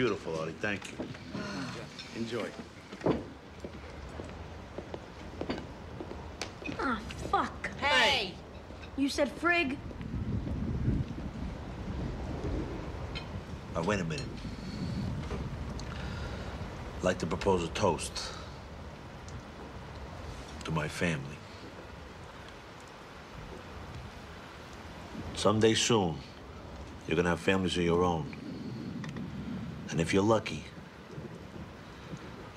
beautiful, Artie. Thank you. Enjoy. Ah, fuck. Hey! You said frig? Now, wait a minute. I'd like to propose a toast to my family. Someday soon, you're gonna have families of your own. And if you're lucky,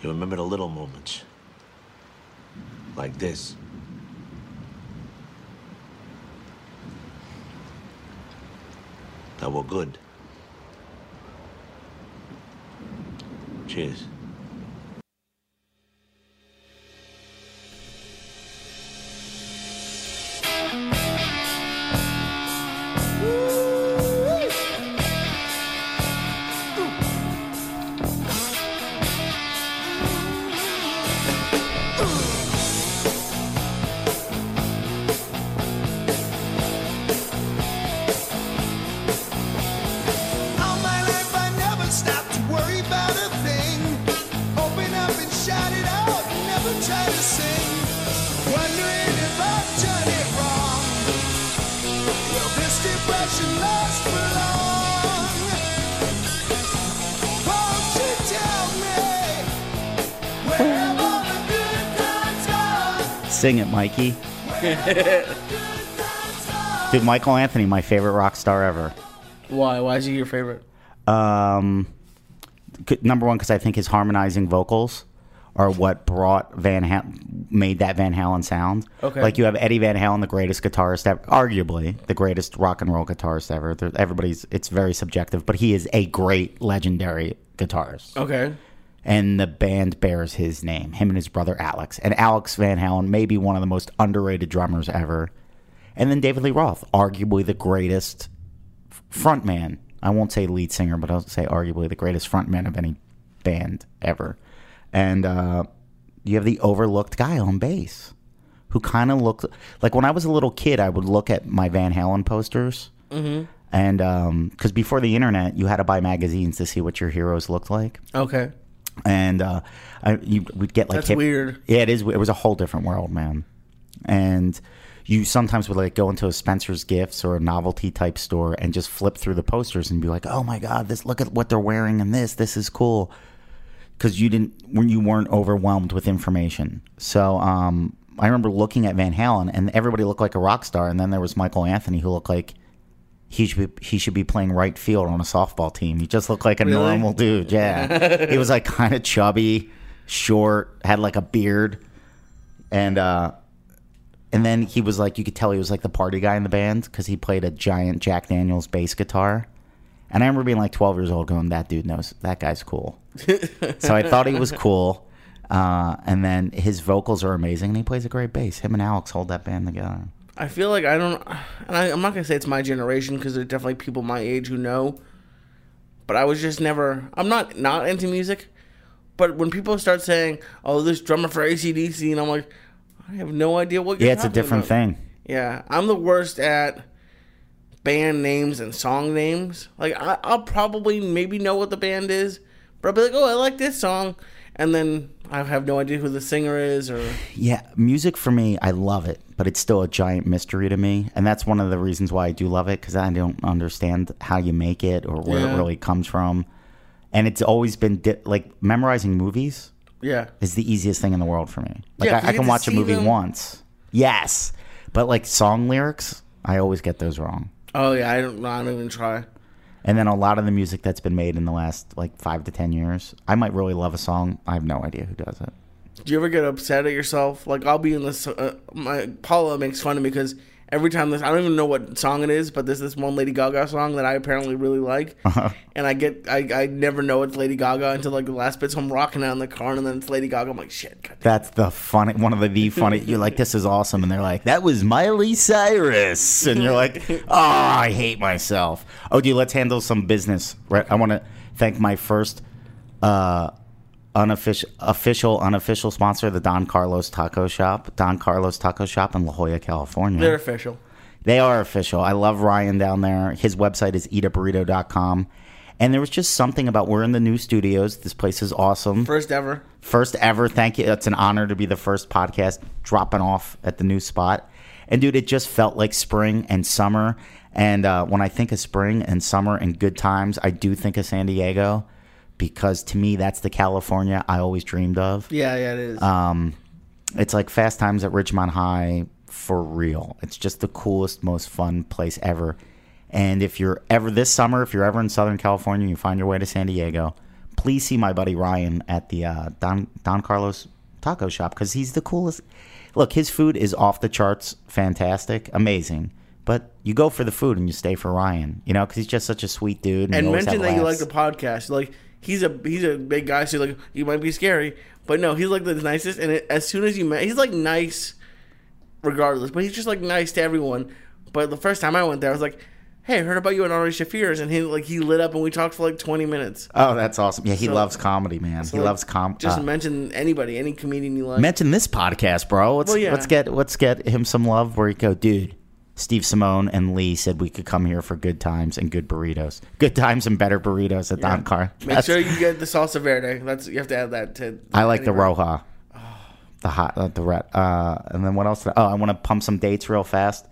you remember the little moments. Like this. That were good. Cheers. Mikey. Dude, Michael Anthony, my favorite rock star ever. Why? Why is he your favorite? Um, number one, because I think his harmonizing vocals are what brought Van made that Van Halen sound. Okay. Like you have Eddie Van Halen, the greatest guitarist ever, arguably the greatest rock and roll guitarist ever. There, everybody's, it's very subjective, but he is a great, legendary guitarist. Okay. And the band bears his name. Him and his brother Alex, and Alex Van Halen may be one of the most underrated drummers ever. And then David Lee Roth, arguably the greatest frontman. I won't say lead singer, but I'll say arguably the greatest frontman of any band ever. And uh, you have the overlooked guy on bass, who kind of looked like when I was a little kid, I would look at my Van Halen posters. Mhm. And because before the internet, you had to buy magazines to see what your heroes looked like Okay. And uh, I, you would get like That's weird. Yeah, it is. It was a whole different world, man. And you sometimes would like go into a Spencer's Gifts or a novelty type store and just flip through the posters and be like, "Oh my god, this! Look at what they're wearing and this. This is cool." Because you didn't, when you weren't overwhelmed with information. So um, I remember looking at Van Halen, and everybody looked like a rock star, and then there was Michael Anthony, who looked like he should be, he should be playing right field on a softball team. He just looked like a Really? normal dude. Yeah, he was like kind of chubby, short, had like a beard, and uh, and then he was like you could tell he was like the party guy in the band because he played a giant Jack Daniels bass guitar. And I remember being like 12 years old, going, "That dude knows that guy's cool." so I thought he was cool. Uh, and then his vocals are amazing, and he plays a great bass. Him and Alex hold that band together. I feel like I don't, and I, I'm not gonna say it's my generation because there's definitely people my age who know. But I was just never. I'm not not into music, but when people start saying, "Oh, this drummer for ACDC," and I'm like, I have no idea what. You're Yeah, it's a different about. thing. Yeah, I'm the worst at band names and song names. Like I, I'll probably maybe know what the band is, but I'll be like, "Oh, I like this song," and then I have no idea who the singer is or. Yeah, music for me, I love it, but it's still a giant mystery to me, and that's one of the reasons why I do love it because I don't understand how you make it or where Yeah. it really comes from, and it's always been di- like memorizing movies. Yeah. is the easiest thing in the world for me. Like Yeah, I, I can watch a movie them. once, yes, but like song lyrics, I always get those wrong. Oh yeah, I don't. I don't even try. And then a lot of the music that's been made in the last like five to ten years, I might really love a song. I have no idea who does it. Do you ever get upset at yourself? Like I'll be in this. Uh, my Paula makes fun of me because every time this, I don't even know what song it is, but there's this one Lady Gaga song that I apparently really like, and I get, I, I never know it's Lady Gaga until like the last bit. So I'm rocking out in the car, and then it's Lady Gaga. I'm like, shit. God. That's the funny one of the, the funny. You're like, this is awesome, and they're like, that was Miley Cyrus, and you're like, oh, I hate myself. Oh, dude, let's handle some business. Right, I want to thank my first uh, unofficial, official, unofficial sponsor, the Don Carlos Taco Shop. Don Carlos Taco Shop in La Jolla, California. They're official. They are official. I love Ryan down there. His website is eataburrito.com. And there was just something about we're in the new studios. This place is awesome. First ever. First ever. Thank you. It's an honor to be the first podcast dropping off at the new spot. And dude, it just felt like spring and summer. And uh, when I think of spring and summer and good times, I do think of San Diego because to me, that's the California I always dreamed of. Yeah, yeah, it is. Um, it's like Fast Times at Ridgemont High for real. It's just the coolest, most fun place ever. And if you're ever this summer, if you're ever in Southern California, and you find your way to San Diego, please see my buddy Ryan at the uh, Don Don Carlos Taco Shop because he's the coolest. Look, his food is off the charts, fantastic, amazing. But you go for the food and you stay for Ryan, you know, because he's just such a sweet dude. And, and mention that you like the podcast. Like he's a he's a big guy, so like you might be scary, but no, he's like the nicest. And it, as soon as you met, he's like nice, regardless. But he's just like nice to everyone. But the first time I went there, I was like, "Hey, I heard about you and Ari Shaffir's," and he like he lit up, and we talked for like twenty minutes. Oh, that's awesome. Yeah, he So- loves comedy, man. he like, loves com. Just uh, mention anybody, any comedian you like. mention this podcast, bro. Let's Well, yeah. let's get let's get him some love. Where you go, dude. Steve Simone and Lee said we could come here for good times and good burritos. Good times and better burritos at Don Car. Make sure you get the salsa verde. That's you have to add that to. I like the anywhere. Roja, the hot, uh, the red. Uh, and then what else? Oh, I want to pump some dates real fast.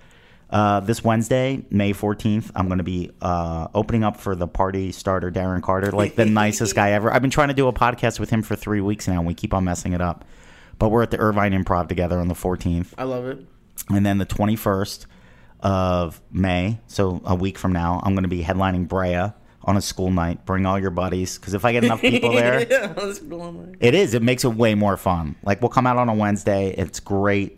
Uh, this Wednesday, May fourteenth, I'm going to be uh, opening up for the party starter, Darren Carter, like the nicest guy ever. I've been trying to do a podcast with him for three weeks now, and we keep on messing it up. But we're at the Irvine Improv together on the 14th. I love it. And then the 21st of May, so a week from now, I'm going to be headlining Brea on a school night. Bring all your buddies, because if I get enough people there, yeah, it is. It makes it way more fun. Like we'll come out on a Wednesday. It's great.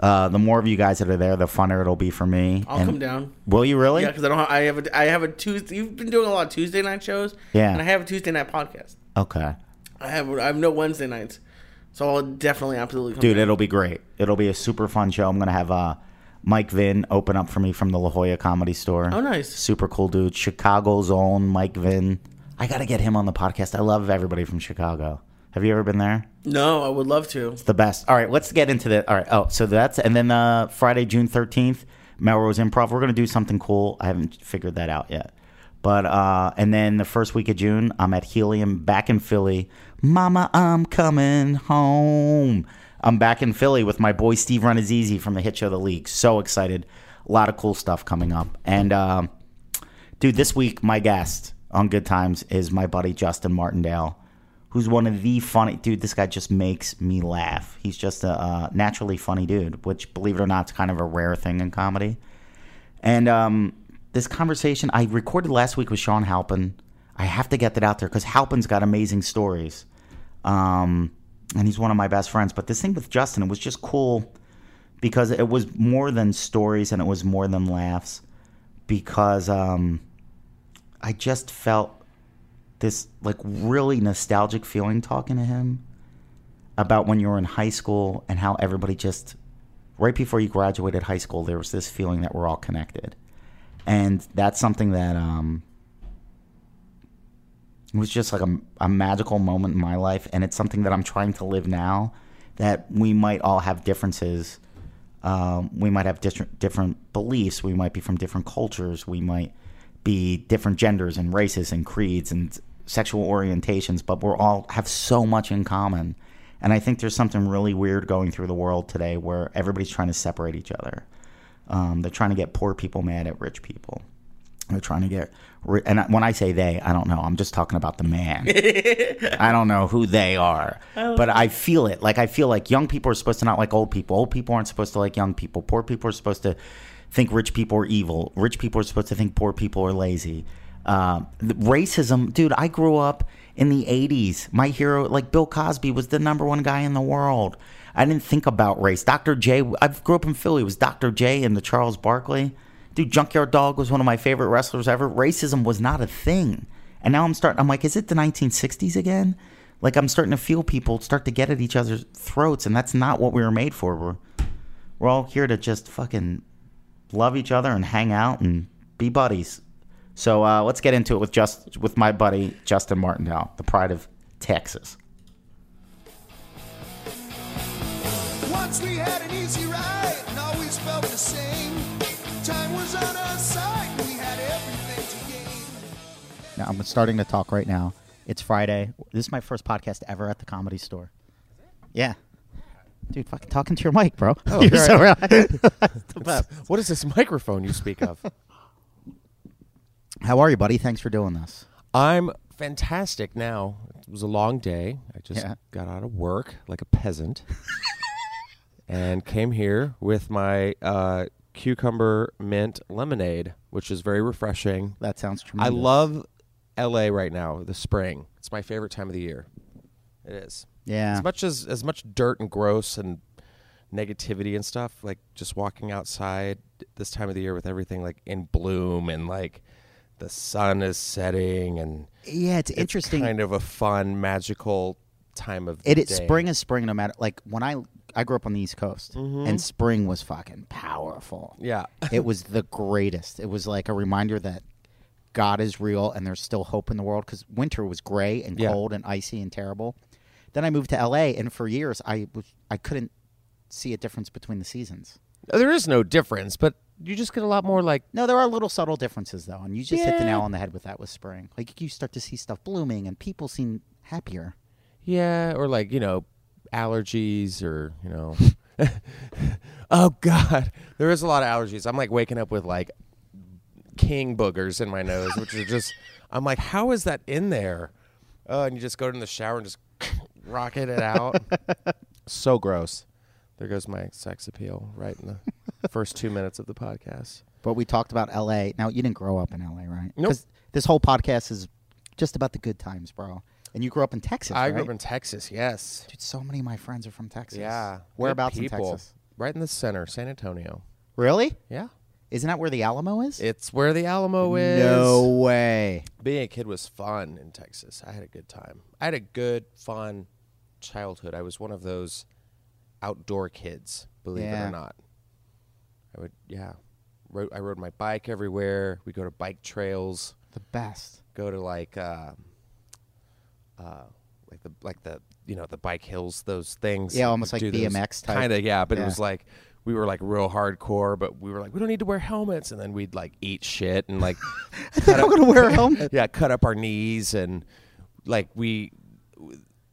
Uh, the more of you guys that are there, the funner it'll be for me. I'll And- come down. Will you really? Yeah, because I don't. Have, I have a. I have a Tuesday. You've been doing a lot of Tuesday night shows. Yeah. And I have a Tuesday night podcast. Okay, I have. I have no Wednesday nights, so I'll definitely absolutely come. dude, down. it'll be great. It'll be a super fun show. I'm gonna have uh, Mike Vin open up for me from the La Jolla Comedy Store. Oh, nice. Super cool dude. Chicago's own Mike Vin. I gotta get him on the podcast. I love everybody from Chicago. Have you ever been there? No, I would love to. It's the best. All right, let's get into the. All right, oh, so that's and then uh, Friday, June thirteenth, Melrose Improv. We're gonna do something cool. I haven't figured that out yet, but uh, and then the first week of June, I'm at Helium back in Philly. Mama, I'm coming home. I'm back in Philly with my boy Steve Rannazzisi from the hit show The League. So excited! A lot of cool stuff coming up, and um, dude, this week my guest on Good Times is my buddy Justin Martindale who's one of the funny dude. This guy just makes me laugh. He's just a naturally funny dude, which, believe it or not, is kind of a rare thing in comedy. And um, this conversation I recorded last week with Sean Halpin. I have to get that out there because Halpin's got amazing stories, um, and he's one of my best friends. But this thing with Justin, it was just cool because it was more than stories and it was more than laughs because um, I just felt this like really nostalgic feeling talking to him about when you were in high school and how everybody just right before you graduated high school there was this feeling that we're all connected and that's something that um it was just like a, a magical moment in my life and it's something that i'm trying to live now that we might all have differences um, we might have different different beliefs we might be from different cultures we might be different genders and races and creeds and sexual orientations, but we're all have so much in common. And I think there's something really weird going through the world today where everybody's trying to separate each other. Um, they're trying to get poor people mad at rich people. They're trying to get, ri- and when I say they, I don't know. I'm just talking about the man. I don't know who they are, but I feel it. Like I feel like young people are supposed to not like old people. Old people aren't supposed to like young people. Poor people are supposed to think rich people are evil. Rich people are supposed to think poor people are lazy. Uh, racism, dude. I grew up in the '80s. My hero, like Bill Cosby, was the number one guy in the world. I didn't think about race. Dr. J. I grew up in Philly. It was Dr. J. and the Charles Barkley. Dude, Junkyard Dog was one of my favorite wrestlers ever. Racism was not a thing. And now I'm starting, I'm like, is it the 1960s again? Like, I'm starting to feel people start to get at each other's throats, and that's not what we were made for. We're, we're all here to just fucking love each other and hang out and be buddies. So uh, let's get into it with just with my buddy Justin Martindale, the pride of Texas. Once we had an easy ride and always felt the same. Now, I'm starting to talk right now. It's Friday. This is my first podcast ever at the comedy store. Yeah. Dude, fucking talking to your mic, bro. Oh, You're here so I right. The. What is this microphone you speak of? How are you, buddy? Thanks for doing this. I'm fantastic now. It was a long day. I just Yeah. got out of work like a peasant and came here with my uh, cucumber mint lemonade, which is very refreshing. That sounds I love LA right now, the spring. It's my favorite time of the year. It is. Yeah. As much as as much dirt and gross and negativity and stuff, like just walking outside this time of the year with everything like in bloom and like the sun is setting and Yeah, it's, it's interesting. kind of a fun magical time of It day. spring is spring no matter like when I I grew up on the East Coast Mm-hmm. and spring was fucking powerful. Yeah. it was the greatest. It was like a reminder that God is real and there's still hope in the world because winter was gray and Yeah. cold and icy and terrible. Then I moved to LA and for years I was I couldn't see a difference between the seasons. there is no difference, but you just get a lot more like No, there are little subtle differences though, and you just hit the nail on the head with that with spring. Like you start to see stuff blooming and people seem happier. Yeah, or like, you know, allergies or, you know. oh god. There is a lot of allergies. I'm like waking up with like king boogers in my nose, which are just I'm like, how is that in there? Oh, and you just go in the shower and just rocket it out. so gross. There goes my sex appeal right in the first 2 minutes of the podcast. But we talked about LA. Now you didn't grow up in LA, right? Nope. this whole podcast is just about the good times, bro. And you grew up in Texas, I right? grew up in Texas, yes. Dude, so many of my friends are from Texas. Yeah. Whereabouts in. Texas? Right in the center, San Antonio. Really? Yeah. Isn't that where the Alamo is? It's where the Alamo is. No way. Being a kid was fun in Texas. I had a good time. I had a good, fun childhood. I was one of those outdoor kids, believe it or not. I would, yeah. Rode, I rode my bike everywhere. We go to bike trails. The best. Go to like, uh, uh, like the like the you know the bike hills, those things. Yeah, almost like BMX type. Kind of, yeah. But Yeah. it was like we were like real hardcore, but we were like we don't need to wear helmets, and then we'd like eat shit and like I'm gonna wear a helmet. yeah, cut up our knees and like we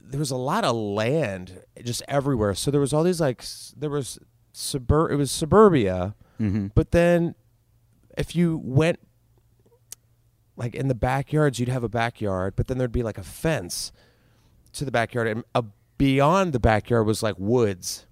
there was a lot of land just everywhere. So there was all these like there was suburb it was suburbia, Mm-hmm. but then if you went like in the backyards, you'd have a backyard, but then there'd be like a fence to the backyard, and uh, beyond the backyard was like woods.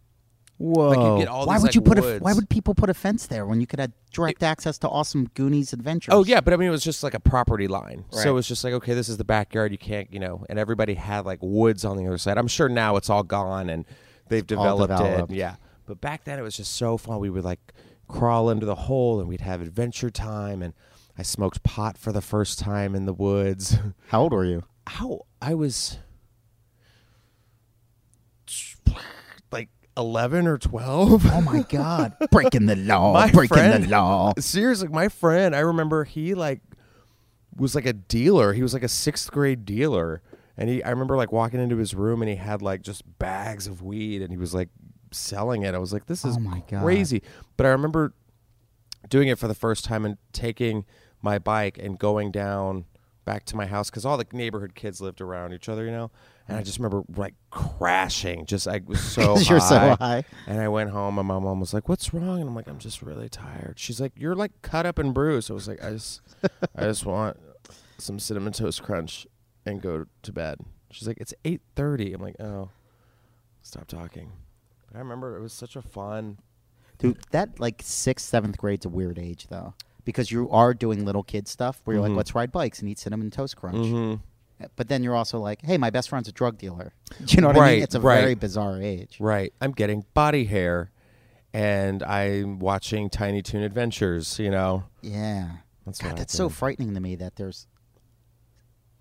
Whoa! get all why these, would like, you put a. Why would people put a fence there when you could have direct access to awesome Goonies adventures? Oh yeah, but I mean it was just like a property line. So Right. it was just like okay, this is the backyard. You can't, you know, and everybody had like woods on the other side. I'm sure now it's all gone and they've developed, developed. it. Yeah, but back then it was just so fun. We would like crawl into the hole and we'd have adventure time. And I smoked pot for the first time in the woods. How old were you? How I was like 11 or 12. Oh my God! Breaking the law. My breaking friend- the law. Seriously, my friend, I remember he like was like a dealer. He was like a sixth grade dealer, and he. I remember like walking into his room and he had like just bags of weed, and he was like selling it. I was like, this is Oh my God. crazy. But I remember doing it for the first time and taking my bike and going down back to my house because all the neighborhood kids lived around each other, you know. And I just remember like crashing. Just I was so you're so high. and I went home, and my mom was like, "What's wrong?" And I'm like, "I'm just really tired." She's like, "You're like cut up and bruised." I was like, "I just, I just want some cinnamon toast crunch and go to bed." She's like, "It's 8:30." I'm like, "Oh, stop talking." But I remember it was such a fun. Dude, that like sixth, seventh grade's a weird age though, because you are doing little kid stuff where you're Mhm. like, let's ride bikes and eat cinnamon toast crunch. Mhm. But then you're also like, hey, my best friend's a drug dealer. Do you know what I mean? It's a right. very bizarre age. Right. I'm getting body hair, and I'm watching Tiny Toon Adventures. You know, Yeah. That's God, that's so frightening to me that there's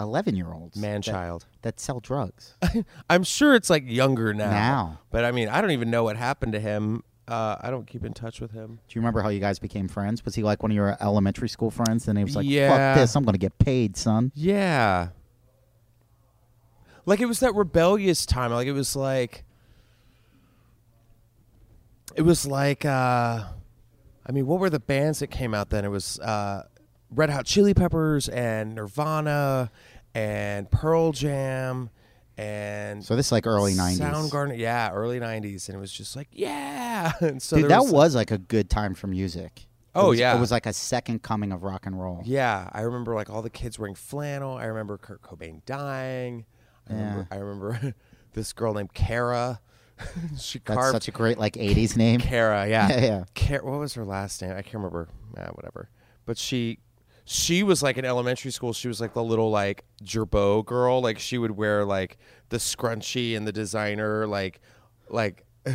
11 year olds man that, child. that sell drugs. I'm sure it's like younger now. Now. But I mean, I don't even know what happened to him. Uh, I don't keep in touch with him. Do you remember how you guys became friends? Was he like one of your elementary school friends? And he was like, Yeah. fuck this, I'm going to get paid, son. Yeah. Like it was that rebellious time. Like it was like it was like uh I mean, what were the bands that came out then? It was uh Red Hot Chili Peppers and Nirvana and Pearl Jam and So this is like early 90s. Soundgarden, yeah, early '90s, and it was just like, yeah. And so Dude, that was, like a good time for music. It Oh, was- yeah. It was like a second coming of rock and roll. Yeah, I remember like all the kids wearing flannel. I remember Kurt Cobain dying. I remember, I remember this girl named Kara. she That's carved such a great like 80s name. Kara. Yeah, Yeah, yeah. Kara, what was her last name? I can't remember. Ah, whatever. But she, she was like in elementary school. She was like the little like Girbaud girl. Like she would wear like the scrunchie and the designer like, like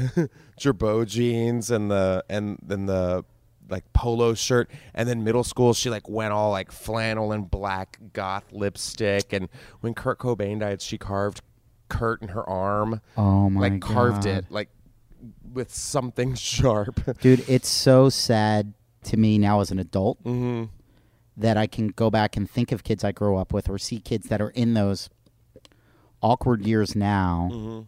Girbaud jeans and the and then the like polo shirt and then middle school she like went all like flannel and black goth lipstick and when Kurt Cobain died she carved Kurt in her arm Oh my god. like carved God. it like with something sharp Dude, it's so sad to me now as an adult Mm-hmm. That I can go back and think of kids I grew up with or see kids that are in those awkward years now. Mm-hmm.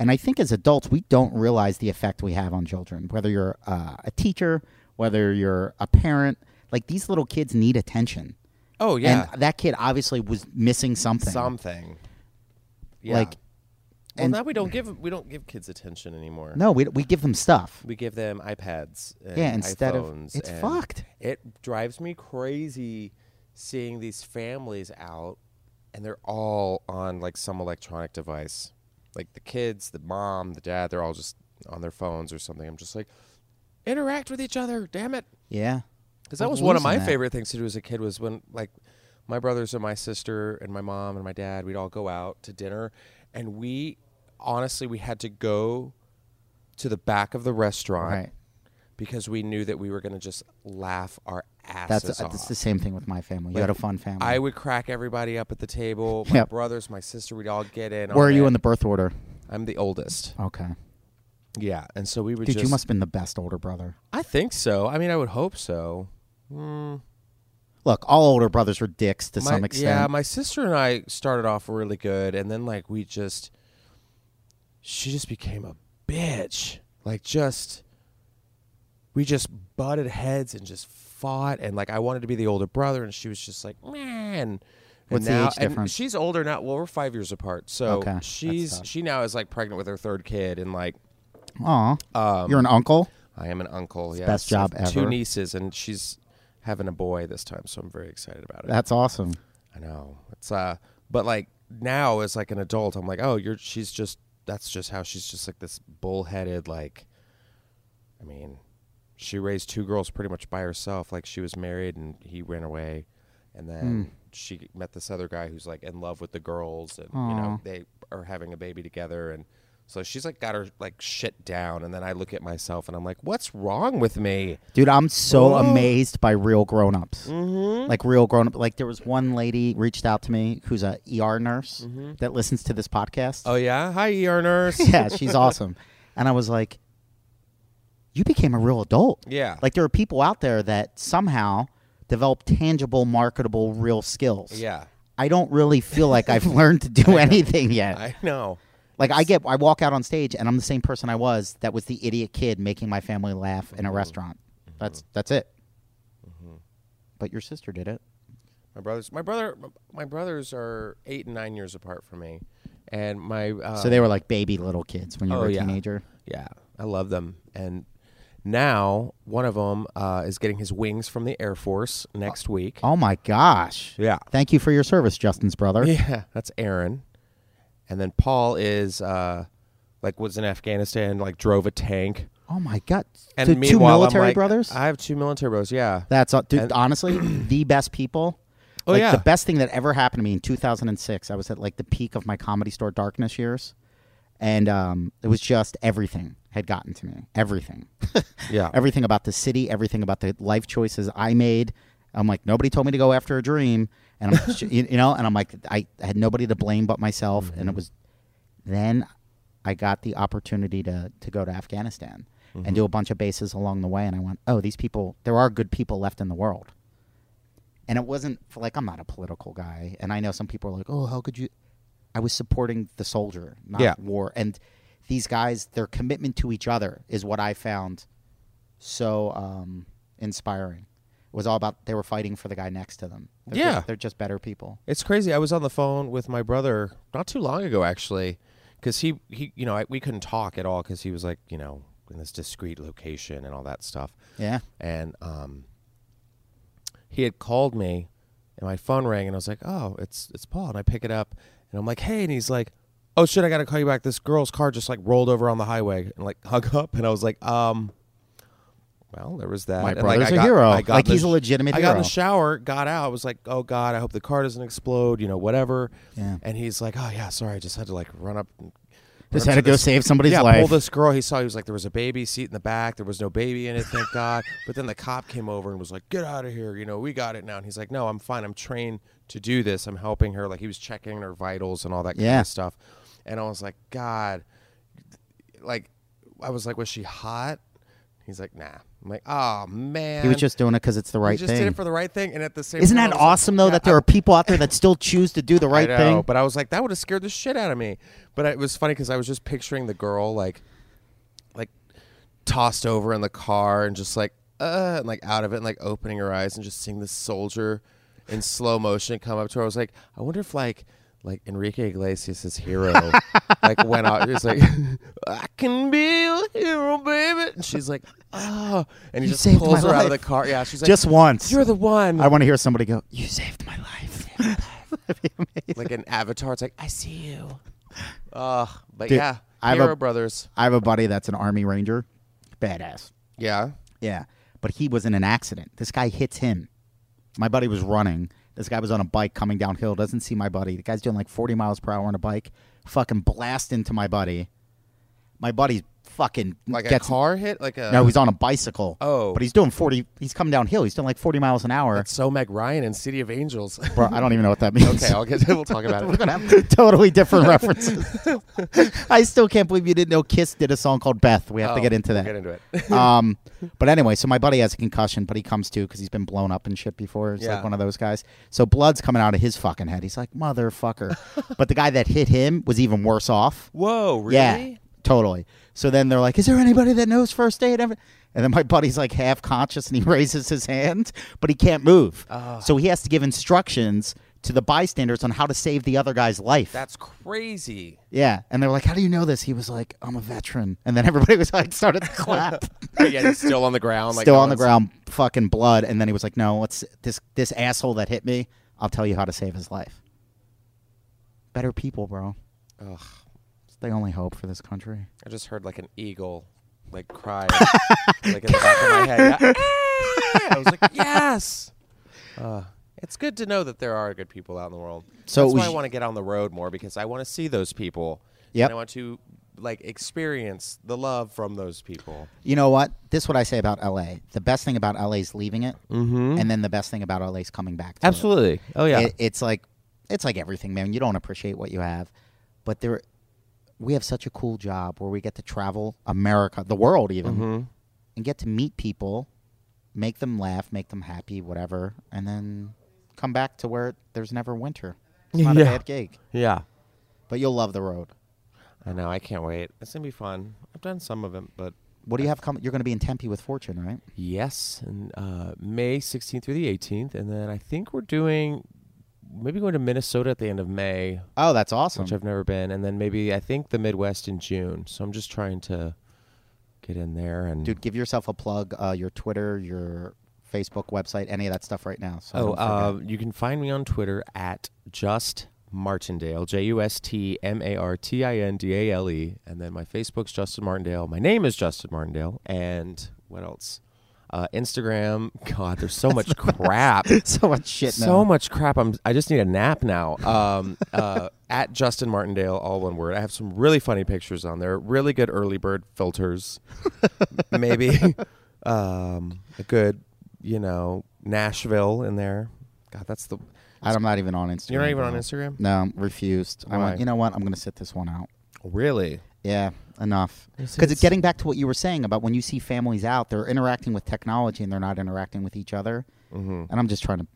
And I think as adults, we don't realize the effect we have on children, whether you're uh, a teacher, whether you're a parent. Like these little kids need attention. oh yeah And that kid obviously was missing something. something yeah. Like, well and- now we don't give we don't give kids attention anymore no, we, we give them stuff. we give them iPads and Yeah, instead of- it's fucked. It drives me crazy seeing these families out and they're all on like some electronic device. Like the kids, the mom, the dad, they're all just on their phones or something. I'm just like interact with each other, damn it. Yeah. Because that was one of my that. favorite things to do as a kid was when like my brothers and my sister and my mom and my dad we'd all go out to dinner and we honestly we had to go to the back of the restaurant Right. because we knew that we were going to just laugh our asses That's, uh, off. that's the same thing with my family. You Like, had a fun family. I would crack everybody up at the table. My Yep. brothers, my sister, we'd all get in. Where are you in the birth order? I'm the oldest. Okay. Yeah, and so we would Dude, just. you must have been the best older brother. I think so. I mean, I would hope so. Mm, Look, all older brothers are dicks to my- some extent. Yeah, my sister and I started off really good, and then like we just, she just became a bitch. Like just, we just butted heads and just fought, and like I wanted to be the older brother, and she was just like, man. What's and the now, age and difference? she's older now. Well, we're five years apart, so Okay, she's she now is like pregnant with her third kid, and like Aw. um, You're an uncle? I am an uncle. Yeah, best job ever. Two nieces, and she's having a boy this time, so I'm very excited about it. That's awesome. I know. It's uh but like now as like an adult, I'm like, oh, you're she's just that's just how she's just like this bullheaded like I mean, she raised two girls pretty much by herself. Like she was married and he ran away and then Hmm. she met this other guy who's like in love with the girls and you know, they are having a baby together and so she's like got her like shit down and then I look at myself and I'm like, What's wrong with me? Dude, I'm so Oh. amazed by real grown ups. Mm-hmm. Like real grown up. Like there was one lady reached out to me who's a ER nurse Mm-hmm. that listens to this podcast. Oh yeah? Hi ER nurse. yeah, she's awesome. And I was like, you became a real adult. Yeah. Like there are people out there that somehow develop tangible, marketable, real skills. yeah. I don't really feel like I've learned to do anything yet. I know. Like I get, I walk out on stage and I'm the same person I was. That was the idiot kid making my family laugh Mm-hmm. in a restaurant. That's that's it. But your sister did it. My brothers, my brother, my brothers are eight and nine years apart from me, and my uh, so they were like baby little kids when you oh, were a yeah. teenager. Yeah, I love them, and now one of them uh, is getting his wings from the Air Force next week. Oh my gosh! Yeah, Thank you for your service, Justin's brother. yeah, that's Aaron, and then Paul is uh, like was in Afghanistan, like drove a tank, Oh my god! and Two- two meanwhile I'm military like- brothers. I have two military brothers. Yeah, That's uh, dude. And- honestly, the best people. Oh, like, yeah. the best thing that ever happened to me in 2006. I was at like the peak of my comedy store darkness years, and um, it was just everything had gotten to me. Everything, yeah, everything about the city, everything about the life choices I made. I'm like nobody told me to go after a dream, and I'm you know, and I'm like I had nobody to blame but myself, and it was then I got the opportunity to to go to Afghanistan and do a bunch of bases along the way, and I went, oh, these people, there are good people left in the world. And it wasn't for, like I'm not a political guy, and I know some people are like, oh, how could you? I was supporting the soldier, not Yeah. war, and these guys, their commitment to each other is what I found so um, inspiring. Was all about they were fighting for the guy next to them. They're Yeah. just, they're just better people. It's crazy. I was on the phone with my brother not too long ago, actually, because he, he, you know, I, we couldn't talk at all because he was like, you know, in this discreet location and all that stuff. Yeah. And um, he had called me, and my phone rang, and I was like, "Oh, it's it's Paul," and I pick it up, and I'm like, "Hey," and he's like, "Oh shit, I gotta call you back. This girl's car just like rolled over on the highway and like hung up," and I was like, "Um." Well, there was that. My And, like, brother's I a got- hero. Like, he's a legitimate I got in the shower, got out. I was like, "Oh God, I hope the car doesn't explode." You know, whatever. Yeah. And he's like, "Oh yeah, sorry, I just had to like run up." and- Just had to go this- save somebody's yeah, life. pull this girl. He saw he was like there was a baby seat in the back. There was no baby in it, thank God. But then the cop came over and was like, "Get out of here! You know, we got it now." And he's like, "No, I'm fine. I'm trained to do this. I'm helping her." Like he was checking her vitals and all that kind Yeah. of stuff. And I was like, "God," like I was like, "Was she hot?" He's like, "Nah." I'm like, "Oh man." He was just doing it because it's the right thing, he just thing. did it for the right thing, and at the same Isn't that was like, awesome though yeah, that there I- are people out there that still choose to do the right know, thing? But I was like, that would have scared the shit out of me. But it was funny because I was just picturing the girl like, like, tossed over in the car and just like, uh, and like out of it and like opening her eyes and just seeing this soldier in slow motion come up to her. I was like, I wonder if like. Like Enrique Iglesias' hero, like went out. He's like, "I can be a hero, baby," and she's like, "Oh," and he You just pulls her out of the car. Yeah, she's like, Just once. "You're the one." I want to hear somebody go, "You saved my life." Like an avatar. It's like I see you. Uh, but Dude, yeah, I have Hero a- Brothers. I have a buddy that's an army ranger, badass. Yeah, Yeah, but he was in an accident. This guy hits him. My buddy was running. This guy was on a bike coming downhill. Doesn't see my buddy. The guy's doing like 40 miles per hour on a bike. Fucking blast into my buddy. My buddy's fucking like a gets car hit. Like a No, he's on a bicycle. Oh. but he's doing 40. He's coming downhill. He's doing like 40 miles an hour. That's so Meg Ryan in City of Angels. Bro, I don't even know what that means. okay, I'll get. We'll talk about it. We're gonna have totally different references. I still can't believe you didn't know Kiss did a song called Beth. We have to Oh, get into we'll that. Get into it. um, but anyway, so my buddy has a concussion, but he comes to because he's been blown up and shit before. He's Yeah. like one of those guys. So blood's coming out of his fucking head. He's like motherfucker. but the guy that hit him was even worse off. Whoa, really? Yeah, totally. So then they're like, "Is there anybody that knows first aid?" And then my buddy's like half conscious and he raises his hand, but he can't move. So he has to give instructions to the bystanders on how to save the other guy's life. That's crazy. yeah, and they're like, "How do you know this?" He was like, "I'm a veteran," and then everybody was like, started to clap. yeah, he's still on the ground. Like Still no on the ground, fucking blood. And then he was like, "No, what's this? This asshole that hit me? I'll tell you how to save his life." Better people, bro. Ugh, the only hope for this country. I just heard like an eagle, like cry, like in the back of my head. Yeah. I was like, yes. Uh, it's good to know that there are good people out in the world. So that's why I want to get on the road more because I want to see those people. Yep. And I want to like experience the love from those people. You know what? This is what I say about LA. The best thing about LA is leaving it, mm-hmm. and then the best thing about LA is coming back. To it. Absolutely. Oh It- it's like it's like everything, man. You don't appreciate what you have, but there, we have such a cool job where we get to travel America, the world, even, Mm-hmm. and get to meet people, make them laugh, make them happy, whatever, and then come back to where there's never winter. It's not a Yeah. bad gig, yeah. but you'll love the road. I know. I can't wait. It's gonna be fun. I've done some of it, but What do you have coming? You're going to be in Tempe with Fortune, right? yes, and uh, May 16th through the 18th, and then I think we're doing maybe going to Minnesota at the end of May, Oh, that's awesome. which I've never been, and then maybe I think the Midwest in June. So I'm just trying to get in there and Dude, give yourself a plug. Uh, your Twitter, your Facebook website, any of that stuff right now. So Oh, uh, you can find me on Twitter at just Martindale, J U S T M A R T I N D A L E, and then my Facebook's Justin Martindale. My name is Justin Martindale, and what else? Uh, Instagram. God, there's so much crap. so much shit. so now. much crap. I'm. I just need a nap now. Um, uh, at Justin Martindale, all one word. I have some really funny pictures on there. Really good early bird filters. Maybe um, a good, you know, Nashville in there. God, that's the. I'm not even on Instagram. You're not even on. Instagram. No, refused. I Why? went, you know what? I'm going to sit this one out. Really? Yeah, enough. Because it's- getting back to what you were saying about when you see families out, they're interacting with technology and they're not interacting with each other. Mm-hmm. And I'm just trying to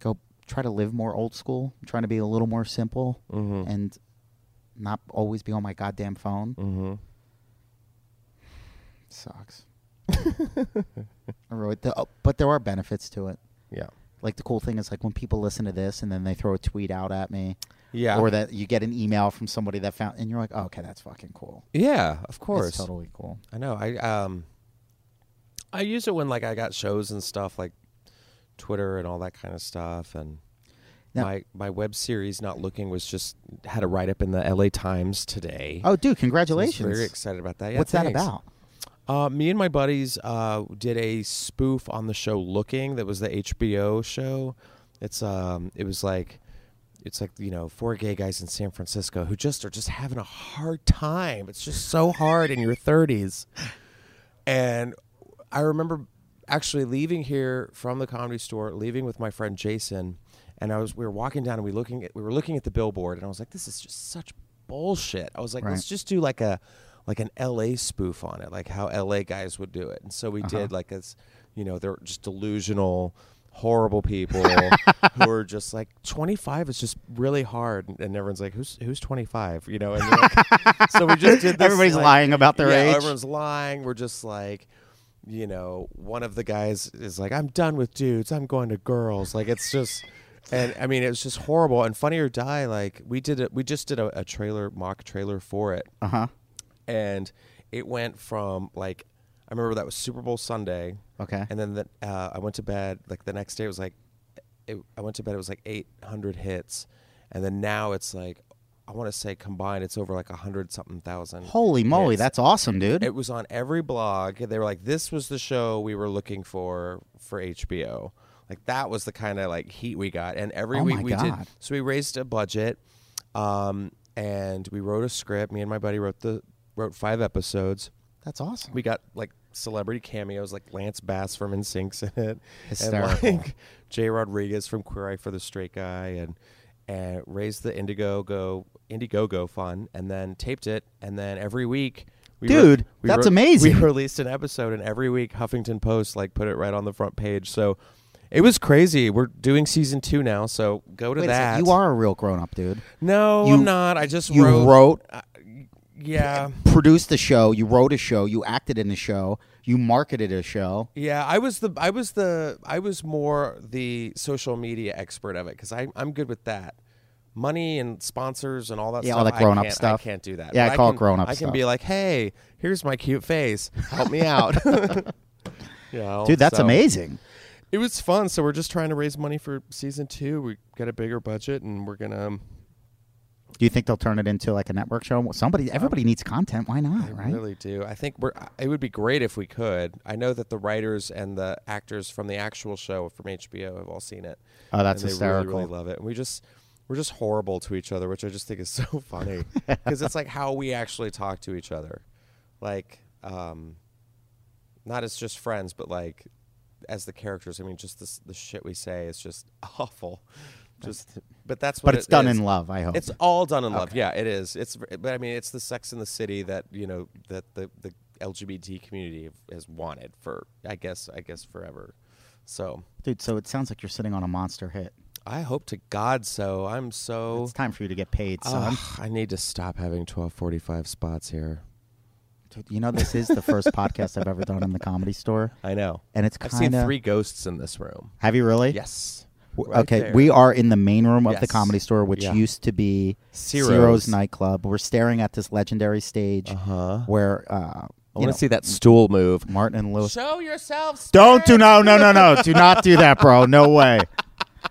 go try to live more old school. I'm trying to be a little more simple Mm-hmm. and not always be on my goddamn phone. Mm-hmm. Sucks. I wrote the, oh, but there are benefits to it. Yeah. Like the cool thing is like when people listen to this and then they throw a tweet out at me, Yeah. or that you get an email from somebody that found, and you're like, oh, okay, that's fucking cool. yeah, of course. It's totally cool. I know. I um I use it when like I got shows and stuff like Twitter and all that kind of stuff and Now- my my web series not looking was just had a write up in the LA Times today. Oh, dude, So I was congratulations! very excited about that. Yeah, What's that about? Uh, me and my buddies uh, did a spoof on the show Looking. That was the HBO show. It's um, it was like, it's like you know, four gay guys in San Francisco who just are just having a hard time. It's just so hard in your thirties. And I remember actually leaving here from the comedy store, leaving with my friend Jason, and I was we were walking down and we looking at we were looking at the billboard, and I was like, this is just such bullshit. I was like, Right. let's just do like a like an LA spoof on it, like how LA guys would do it. And so we uh-huh. did like as you know, they're just delusional, horrible people who are just like 25 is just really hard, and, everyone's like, who's who's 25? You know, and like, so we just did. This, Everybody's like- lying about their yeah, age. Everyone's lying. We're just like. You know, one of the guys is like, "I'm done with dudes. I'm going to girls." Like it's just, and I mean, it was just horrible. And Funny or Die, like we did it. We just did a, a trailer, mock trailer for it, Uh huh. and it went from like I remember that was Super Bowl Sunday, Okay. and then the, uh, I went to bed like the next day it was like it, I went to bed it was like 800 hits, and then now it's like I want to say combined it's over like a hundred something thousand. Holy moly, hits. that's awesome, dude. It was on every blog. They were like, "This was the show we were looking for for HBO." Like that was the kind of like heat we got, and every Oh week we did. So we raised a budget, um, and we wrote a script. Me and my buddy wrote the wrote five episodes. That's awesome. We got like celebrity cameos, like Lance Bass from NSYNC's in it, Hysterical. and like Jay Rodriguez from Queer Eye for the Straight Guy, and and raised the Indiegogo Indiegogo fund, and then taped it, and then every week. We Dude, we that's wrote- amazing. We released an episode, and every week Huffington Post like put it right on the front page. So it was crazy. We're doing season two now, so go to Wait that. you are a real grown up, dude. no, you- I'm not. I just You wrote. wrote, yeah, produced the show, you wrote a show, you acted in a show, you marketed a show. Yeah, I was the I was the I was more the social media expert of it because I I'm good with that. Money and sponsors and all that Yeah, stuff. all that I grown-up can't- stuff. I can't do that. Yeah, But I call it can- grown-up I can stuff. be like, hey, here's my cute face. Help me out. you know, Dude, that's so- amazing. It was fun. So we're just trying to raise money for season two. We got a bigger budget and we're gonna. Do you think they'll turn it into like a network show? Somebody, everybody needs content. Why not? I right? really do. I think we're. It would be great if we could. I know that the writers and the actors from the actual show from HBO have all seen it. Oh, that's and they hysterical. Really, really love it. And we just we're just horrible to each other, which I just think is so funny because it's like how we actually talk to each other, like um, not as just friends, but like as the characters. I mean, just this the shit we say is just awful. Just, but that's what but it's it done is. in love. I hope. It's all done in love. Yeah, it is. It's but I mean, it's the Sex in the City that you know that the the LGBT community has wanted for I guess I guess forever. So dude. So it sounds like you're sitting on a monster hit. I hope to God so. I'm so. It's time for you to get paid, son. Ugh, I need to stop having 1245 spots here. Dude, you know this is the first podcast I've ever done in the comedy store, I know. and it's I've seen three ghosts in this room. Have you really? Yes. W- Right okay, there. we are in the main room of the comedy store, which Yeah. used to be Ciro's. Ciro's nightclub. We're staring at this legendary stage Uh-huh. where uh, I want to see that stool move. Martin and Lewis. Show yourselves. Don't do no no no no. do not do that, bro. No way.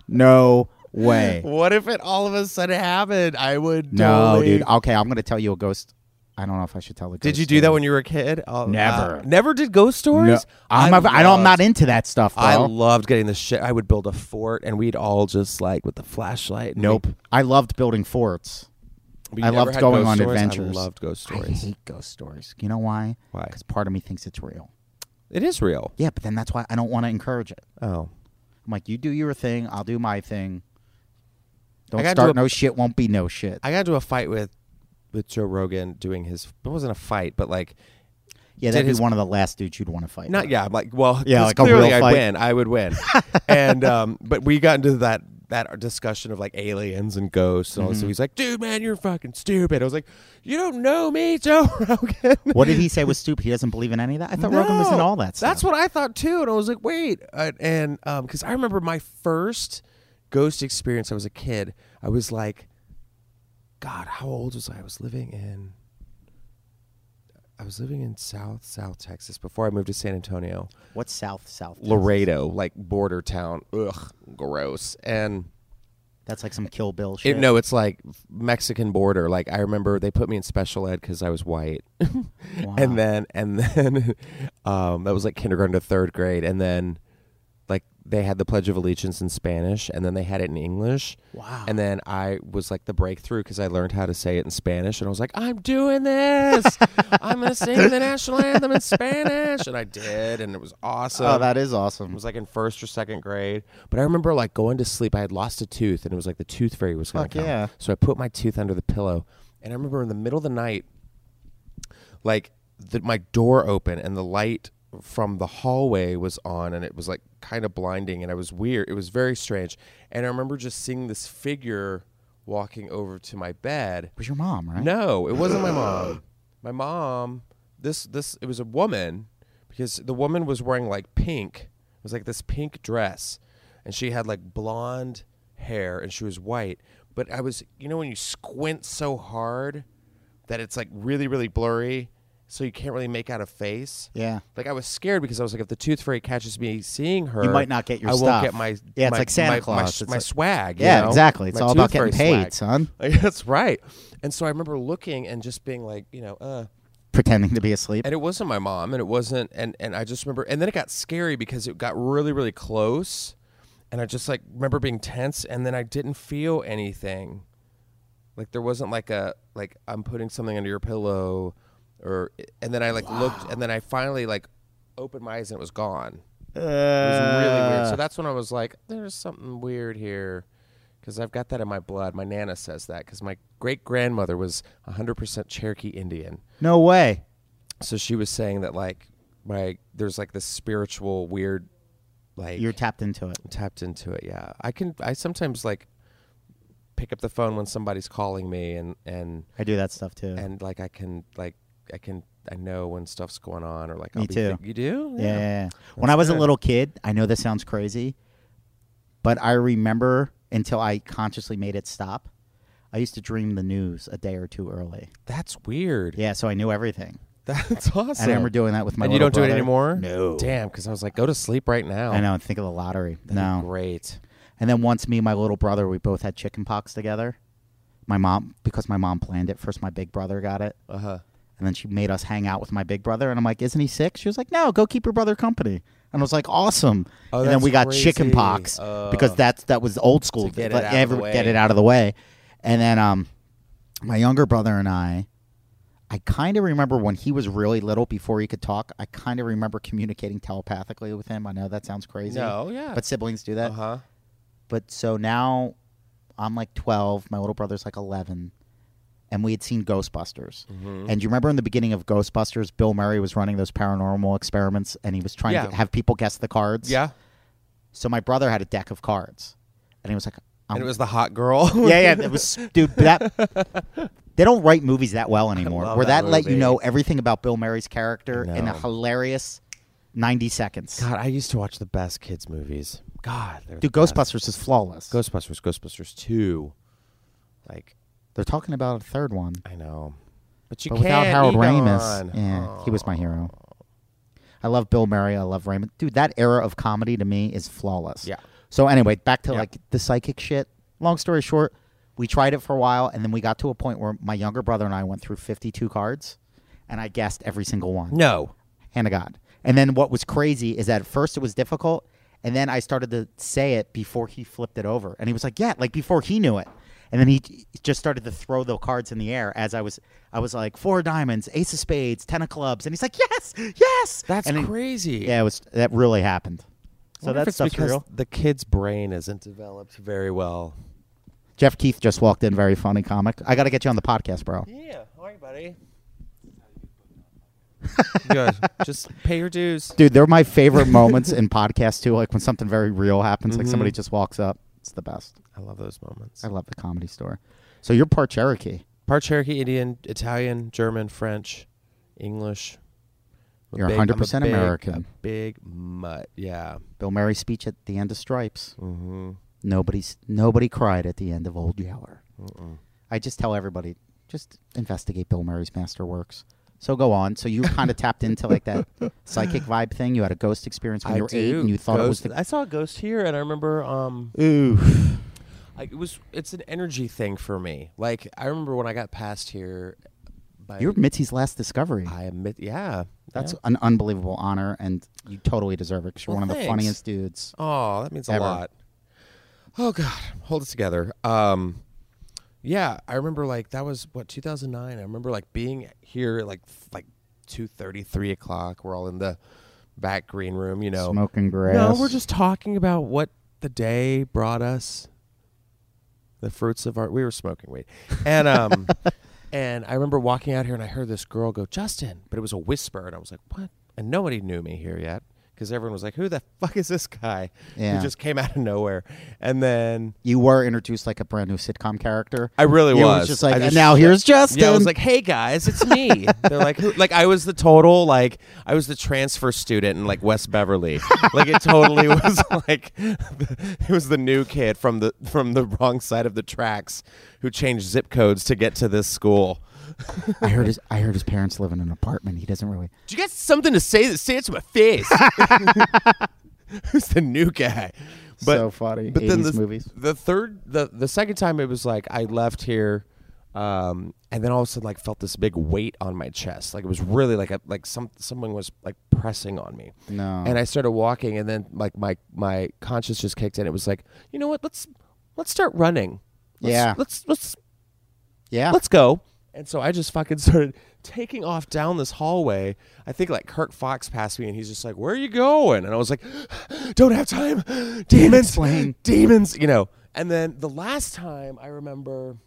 No way. What if it all of a sudden happened? I would. No, totally- dude. Okay, I'm gonna tell you a ghost. I don't know if I should tell the. Did you do that when you were a kid? Oh, Never. uh, never did ghost No, stories. I'm, a, I don't, I'm not into that stuff, bro. I loved getting the shit. I would build a fort, and we'd all just like with the flashlight. nope. make- I loved building forts. I loved going on stories? adventures. I loved ghost stories. I hate ghost stories. You know why? Why? Because part of me thinks it's real. It is real. Yeah, but then that's why I don't want to encourage it. Oh, I'm like, you do your thing, I'll do my thing. Don't start a- no shit, won't be no shit. I got into a fight with with Joe Rogan doing his. It wasn't a fight, but like yeah, that'd be one of the last dudes you'd want to fight. not. Yeah, I'm like well, yeah, like a clearly fight. win. I would win. and um, but we got into that that discussion of like aliens and ghosts and all Mm-hmm. So he's like, "Dude, man, you're fucking stupid." I was like, "You don't know me, Joe Rogan." What did he say was stupid? He doesn't believe in any of that. I thought Rogan was in all that stuff. That's what I thought too, and I was like, "Wait," uh, and um, because I remember my first ghost experience. I was a kid. I was like, God, how old was I? I was living in. I was living in South South Texas before I moved to San Antonio. What's South South? Texas? Laredo, like border town. Ugh, gross. And That's like some Kill Bill shit. it, no, it's like Mexican border. Like I remember they put me in special ed because I was white, wow. and then and then um, that was like kindergarten to third grade, and then they had the Pledge of Allegiance in Spanish, and then they had it in English. Wow. And then I was like the breakthrough because I learned how to say it in Spanish, and I was like, I'm doing this. I'm gonna sing the national anthem in Spanish, and I did, and it was awesome. Oh, that is awesome. It was like in first or second grade. But I remember like going to sleep. I had lost a tooth, and it was like the tooth fairy was going Fuck to come. yeah. So I put my tooth under the pillow, and I remember in the middle of the night, like the, my door open and the light from the hallway was on, and it was like kind of blinding, and I was weird. It was very strange, and I remember just seeing this figure walking over to my bed. It was your mom, right? No, it wasn't my mom. My mom, this this it was a woman because the woman was wearing like pink. It was like this pink dress and she had like blonde hair and she was white. But I was, you know when you squint so hard that it's like really really blurry so you can't really make out a face? Yeah. Like I was scared because I was like, if the tooth fairy catches me seeing her, You might not get your I won't stuff. get my Yeah, it's my- like Santa my- my- Claus. My, It's like- swag. you Yeah, know? exactly. It's My all about getting paid, swag. son. Like, that's right. And so I remember looking and just being like, you know, uh, Pretending to be asleep. and it wasn't my mom, and it wasn't, and and I just remember, and then it got scary because it got really, really close, and I just like remember being tense, and then I didn't feel anything, like there wasn't like a like I'm putting something under your pillow, or and then I like looked, and then I finally like opened my eyes and it was gone. It was really Uh. weird. So that's when I was like, "There's something weird here," because I've got that in my blood. My nana says that because my great grandmother was 100% Cherokee Indian, no way. so she was saying that like my there's like this spiritual weird, like You're tapped into it. I'm tapped into it. Yeah, I can. I sometimes like pick up the phone when somebody's calling me, and and I do that stuff too. and like I can like I can I know when stuff's going on, or like I'll Me too. you do? Yeah. yeah, yeah. When I was a little kid, I know this sounds crazy, but I remember until I consciously made it stop. I used to dream the news a day or two early. That's weird. Yeah, so I knew everything. That's awesome. And I remember doing that with my and you don't do it anymore? No. Damn, because I was like, go to sleep right now. I know. and Think of the lottery. That'd no. Great. And then once me and my little brother, we both had chicken pox together. My mom, because my mom planned it. First, my big brother got it, Uh huh. And then she made us hang out with my big brother. And I'm like, "Isn't he sick?" She was like, "No, go keep your brother company." And I was like, "Awesome." Oh, and then we got crazy. chicken pox Uh, because that's that was old school. get it Like, out of the every- way. Get it out of the way. And then um, my younger brother and I, I kind of remember when he was really little, before he could talk. I kind of remember communicating telepathically with him. I know that sounds crazy. No, yeah. But siblings do that. Uh huh. But so now I'm like 12, my little brother's like 11, and we had seen Ghostbusters. Mm-hmm. And you remember in the beginning of Ghostbusters, Bill Murray was running those paranormal experiments and he was trying Yeah. to have people guess the cards? Yeah. So my brother had a deck of cards. And he was like, I'm, And it was the hot girl. yeah, yeah, it was, dude, that. They don't write movies that well anymore. Where that that, let you know everything about Bill Murray's character in a hilarious 90 seconds. God, I used to watch the best kids movies. God, Dude, the best. Ghostbusters is flawless. Ghostbusters, Ghostbusters two. Like They're talking about a third one. I know, but you but can't. without Harold Ramis, yeah, he was my hero. I love Bill Murray. I love Raymond. Dude, that era of comedy to me is flawless. Yeah. So anyway, back to Yeah. like the psychic shit. Long story short, we tried it for a while, and then we got to a point where my younger brother and I went through fifty-two cards, and I guessed every single one. No. Hand of God. And then what was crazy is that at first it was difficult, and then I started to say it before he flipped it over, and he was like, "Yeah," like before he knew it. And then he just started to throw the cards in the air as I was. I was like, four diamonds, ace of spades, ten of clubs, and he's like, "Yes, yes." That's and then- crazy. Yeah, it was that really happened. So that's if stuff's because real. the kid's brain isn't developed very well. Jeff Keith just walked in. Very funny comic. I got to get you on the podcast, bro. Yeah. All right, buddy. Good. Just pay your dues. Dude, they're my favorite moments in podcasts too. Like when something very real happens, like somebody mm-hmm. just walks up. It's the best. I love those moments. I love the comedy store. So you're part Cherokee. Part Cherokee, Indian, Italian, German, French, English. I'm You're big- I'm a 100% big- American. A big mutt. Yeah. Bill Murray's speech at the end of Stripes. Mm-hmm. Nobody's nobody cried at the end of Old Yeller. I just tell everybody, just investigate Bill Murray's masterworks. So go on. So you kind of tapped into like that psychic vibe thing. You had a ghost experience when I you were eight, and you thought Ghost- it was the I saw a ghost here, and I remember. Um, ooh. It was. It's an energy thing for me. Like I remember when I got past here. By, You're Mitzi's last discovery. I admit. Yeah. That's yeah. an unbelievable honor, and you totally deserve it because you're Well, one of the funniest dudes. Oh, that means a lot. Oh God, hold it together. Um, yeah, I remember like that was what 2009. I remember like being here like like two thirty, three o'clock. We're all in the back green room, you know. Smoking grass. No, we're just talking about what the day brought us. The fruits of our we were smoking weed, and um, and I remember walking out here and I heard this girl go Justin, but it was a whisper, and I was like, what? And nobody knew me here yet because everyone was like, who the fuck is this guy? Yeah. Who just came out of nowhere, and then You were introduced like a brand new sitcom character. I really You was was just like, I "And now here's Justin." Yeah, I was like, "Hey guys, it's me." They're like, Who? "Like I was the total like I was the transfer student in like West Beverly. like it totally was like it was the new kid from the from the wrong side of the tracks who changed zip codes to get to this school." I heard his. I heard his parents live in an apartment. He doesn't really. Do you got something to say? That say it to my face. Who's the new guy? So funny. But then the, movies. the third, the the second time, it was like I left here, um, and then all of a sudden, like felt this big weight on my chest. Like it was really like a like some someone was like pressing on me. No. And I started walking, and then like my my conscience just kicked in. It was like, you know what? Let's let's start running. Let's, Yeah. Let's let's Yeah. let's go. And so I just fucking started taking off down this hallway. I think like Kirk Fox passed me and he's just like, Where are you going? And I was like, Don't have time. Demons. Demons, you know. And then the last time I remember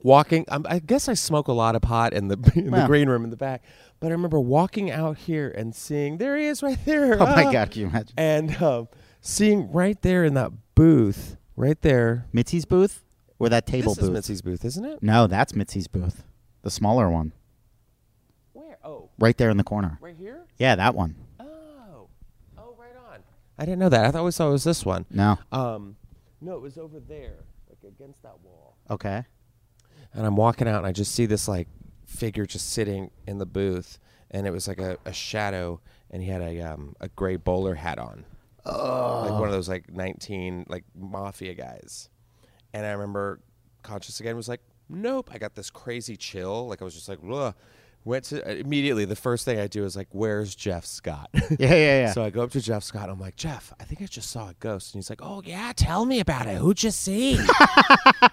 walking, um, I guess I smoke a lot of pot in the, in the green room in the back. But I remember walking out here and seeing, There he is right there. oh my god! Can you imagine? And um, seeing right there in that booth, right there. Mitzi's booth or that table This is booth? Mitzi's booth, isn't it? No, that's Mitzi's booth. The smaller one, Where? Oh, right there in the corner. right here? Yeah, that one. Oh, oh, right on. I didn't know that. I thought always thought it was this one. No. Um, no, it was over there, like against that wall. Okay. And I'm walking out, and I just see this like figure just sitting in the booth, and it was like a, a shadow, and he had a um a gray bowler hat on, like one of those like 19 like mafia guys. And I remember conscious again was like, nope. I got this crazy chill, like I was just like, Ugh. went to immediately. The first thing I do is like, where's Jeff Scott? Yeah, yeah, yeah. So I go up to Jeff Scott. I'm like, Jeff, I think I just saw a ghost. And he's like, Oh yeah, tell me about it. Who'd you see?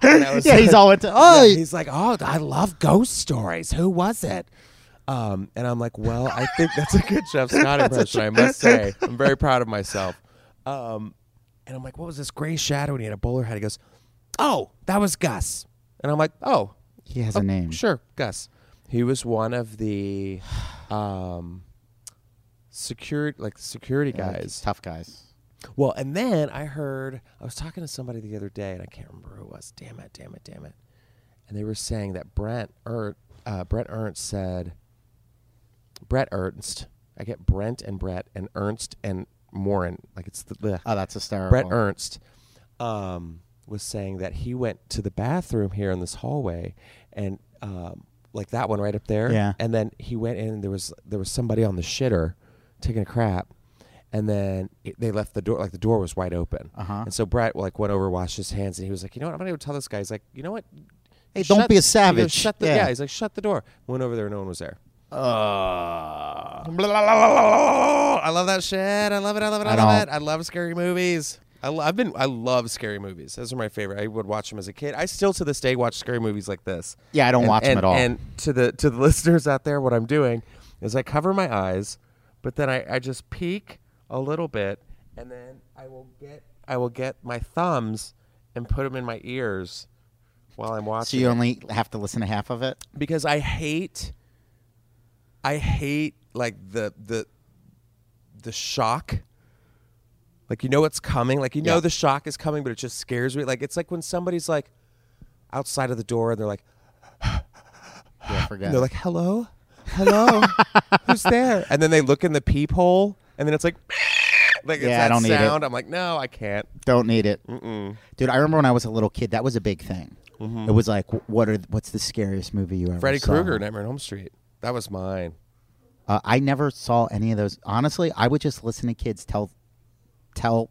And I was yeah, he's all into. Oh, yeah, he's like, Oh, I love ghost stories. Who was it? Um, and I'm like, Well, I think that's a good Jeff Scott impression. I must say, I'm very proud of myself. Um, and I'm like, What was this gray shadow? And he had a bowler hat. He goes, Oh, that was Gus. And I'm like, Oh, he has Oh, a name. Sure, Gus. He was one of the um, security, like security Yeah, like guys. tough guys. Well, and then I heard I was talking to somebody the other day, and I can't remember who it was. Damn it! Damn it! Damn it! And they were saying that Brent er, uh, Brett Ernst said Brett Ernst. I get Brent and Brett and Ernst and Morin. Like it's the. Oh, that's hysterical. Brett Ernst um, was saying that he went to the bathroom here in this hallway, and um, like that one right up there. Yeah. And then he went in. and There was there was somebody on the shitter taking a crap, and then it, they left the door. Like the door was wide open. Uh-huh. And so Brett like went over, washed his hands, and he was like, you know what? I'm gonna go tell this guy. He's like, you know what? Hey, don't be a goes, savage. shut the, Yeah. yeah. He's like, shut the door. Went over there. And no one was there. Uh, I love that shit. I love it. I love it. I, I love it. I love scary movies. I I've been. I love scary movies. Those are my favorite. I would watch them as a kid. I still to this day watch scary movies like this. Yeah, I don't And- watch and- at all. And to the to the listeners out there, what I'm doing is I cover my eyes, but then I, I just peek a little bit, and then I will get I will get my thumbs and put them in my ears while I'm watching. so you only have to listen to half of it. because I hate I hate like the the the shock Like you know what's coming. Like you know Yeah. the shock is coming, but it just scares me. Like it's like when somebody's like outside of the door and they're like, Yeah, I forget. they're like, "Hello, hello, who's there?" And then they look in the peephole, and then it's like, like it's Yeah, I don't need it." I'm like, no, I can't. Don't need it, dude. I remember when I was a little kid, that was a big thing. It was like, what are what's the scariest movie you ever Freddy saw? Krueger, Nightmare on Elm Street. That was mine. Uh, I never saw any of those. Honestly, I would just listen to kids tell tell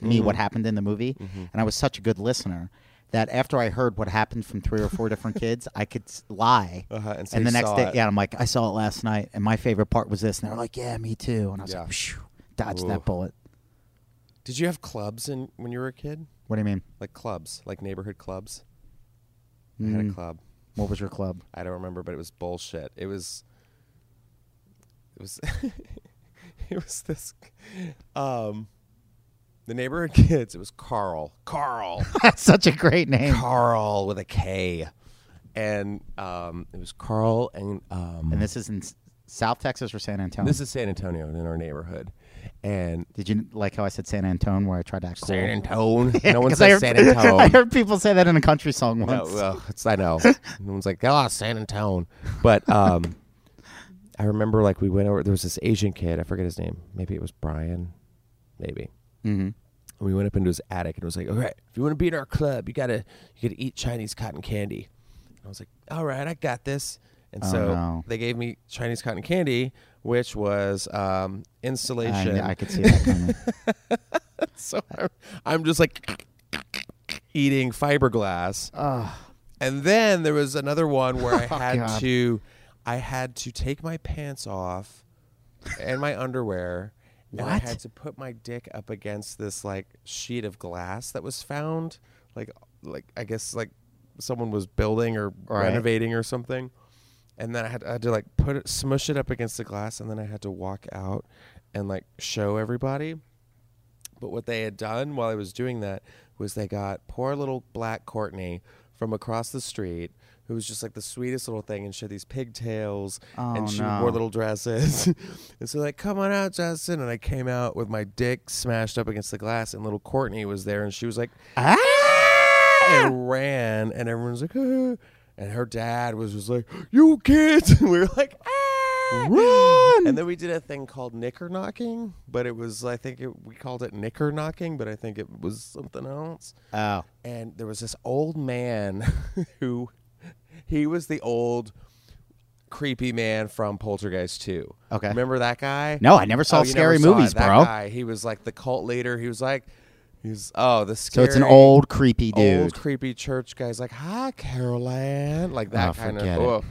me Mm-hmm. what happened in the movie, and I was such a good listener that after I heard what happened from three or four different kids, I could lie. Uh-huh, and and the next day, it. yeah, I'm like, I saw it last night, and my favorite part was this, and they're like, Yeah, me too, and I was Yeah. like, Phew, dodged Ooh. that bullet. Did you have clubs in when you were a kid? What do you mean? Like clubs, like neighborhood clubs. I had a Mm, club. what was your club? I don't remember, but it was bullshit. It was. It was. it was this. Um, the neighborhood kids. It was Carl. Carl. That's such a great name. Carl with a K, and um, it was Carl and um. And this is in S- South Texas or San Antonio. this is San Antonio in our neighborhood, and Did you like how I said San Antonio, where I tried to act cool? San Antone. Yeah, no one 'cause I says heard, San Antone. I heard people say that in a country song No, once. well, it's, I know. no one's like, oh, San Antone. But um, I remember like we went over. There was this Asian kid. I forget his name. Maybe it was Brian. Maybe. Hmm And we went up into his attic and it was like, all right, if you want to be in our club, you gotta you gotta eat Chinese cotton candy. And I was like, all right, I got this. And Oh, so no. they gave me Chinese cotton candy, which was um, installation. I, I could see that coming. so I'm, I'm just like eating fiberglass. And then there was another one where I had God. to I had to take my pants off and my underwear and I had to put my dick up against this like sheet of glass that was found like like I guess like someone was building or Right. renovating or something. And then I had, I had to like put it smush it up against the glass and then I had to walk out and like show everybody. But what they had done while I was doing that was they got poor little black Courtney from across the street, who was just like the sweetest little thing, and she had these pigtails, Oh, and she no. wore little dresses. and so like, come on out, Justin. And I came out with my dick smashed up against the glass, and little Courtney was there, and she was like, Ah! and ran, and everyone's like, ah. and her dad was just like, "You kids!" And we were like, ah. Run! And then we did a thing called knicker knocking, but it was I think it, we called it knicker knocking, but I think it was something else. Oh, And there was this old man who he was the old creepy man from Poltergeist 2. Okay. Remember that guy? No, I never saw Oh, scary never movies, That bro. Guy, he was like the cult leader. He was like he's oh, the scary. so it's an old creepy dude. old creepy church guy's like, "Hi, Carol Anne," like that Oh, kind of.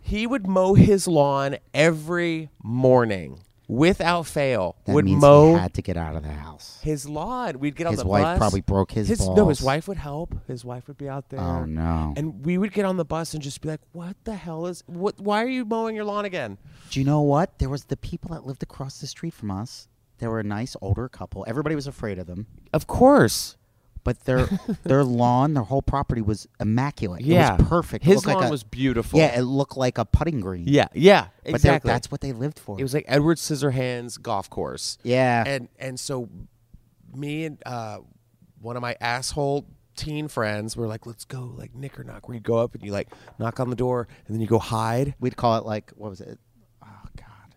He would mow his lawn every morning without fail. that would means mow he had to get out of the house. his lawn. We'd get on His the wife bus. probably broke his His no, his wife would help. His wife would be out oh, there. Oh no! And we would get on the bus and just be like, "What the hell is? What? Why are you mowing your lawn again?" Do you know what? There was the people that lived across the street from us. They were a nice older couple. Everybody was afraid of them, Of course. But their their lawn, their whole property was immaculate. Yeah, it was perfect. It His looked like lawn a- was beautiful. Yeah, it looked like a putting green. yeah, yeah. but Exactly. that's what they lived for. it was like Edward Scissorhands golf course. yeah, and and so me and uh, one of my asshole teen friends were like, let's go like knicker knock, where you go up and you like knock on the door and then you go hide. we'd call it like what was it? Oh God,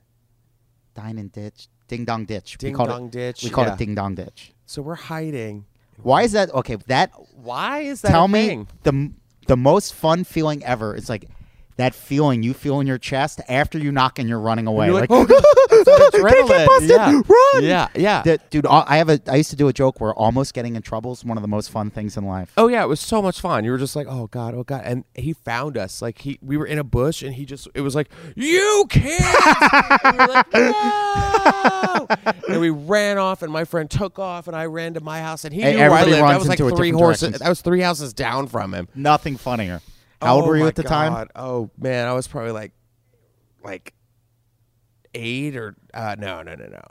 dine and ditch, ding dong ditch. Ding we called dong it, ditch, We called yeah. it ding dong ditch. So we're hiding. Why is that? Okay, that Why is that? tell me the the most fun feeling ever. It's like that feeling you feel in your chest after you knock and you're running away. You're like, like, oh, Can't get busted. Yeah. Run! Yeah, yeah. Dude, I have a. I used to do a joke where almost getting in trouble is one of the most fun things in life. Oh yeah, it was so much fun. You were just like, oh god, oh god, and he found us. Like he, we were in a bush, and he just, it was like, you can't. and we like, no. and we ran off, and my friend took off, and I ran to my house, and he Hey, knew where I lived. That was like three horses. directions. That was three houses down from him. Nothing funnier. How old Oh, were you at the time? Oh man, I was probably like, like eight or uh, no, no, no, no.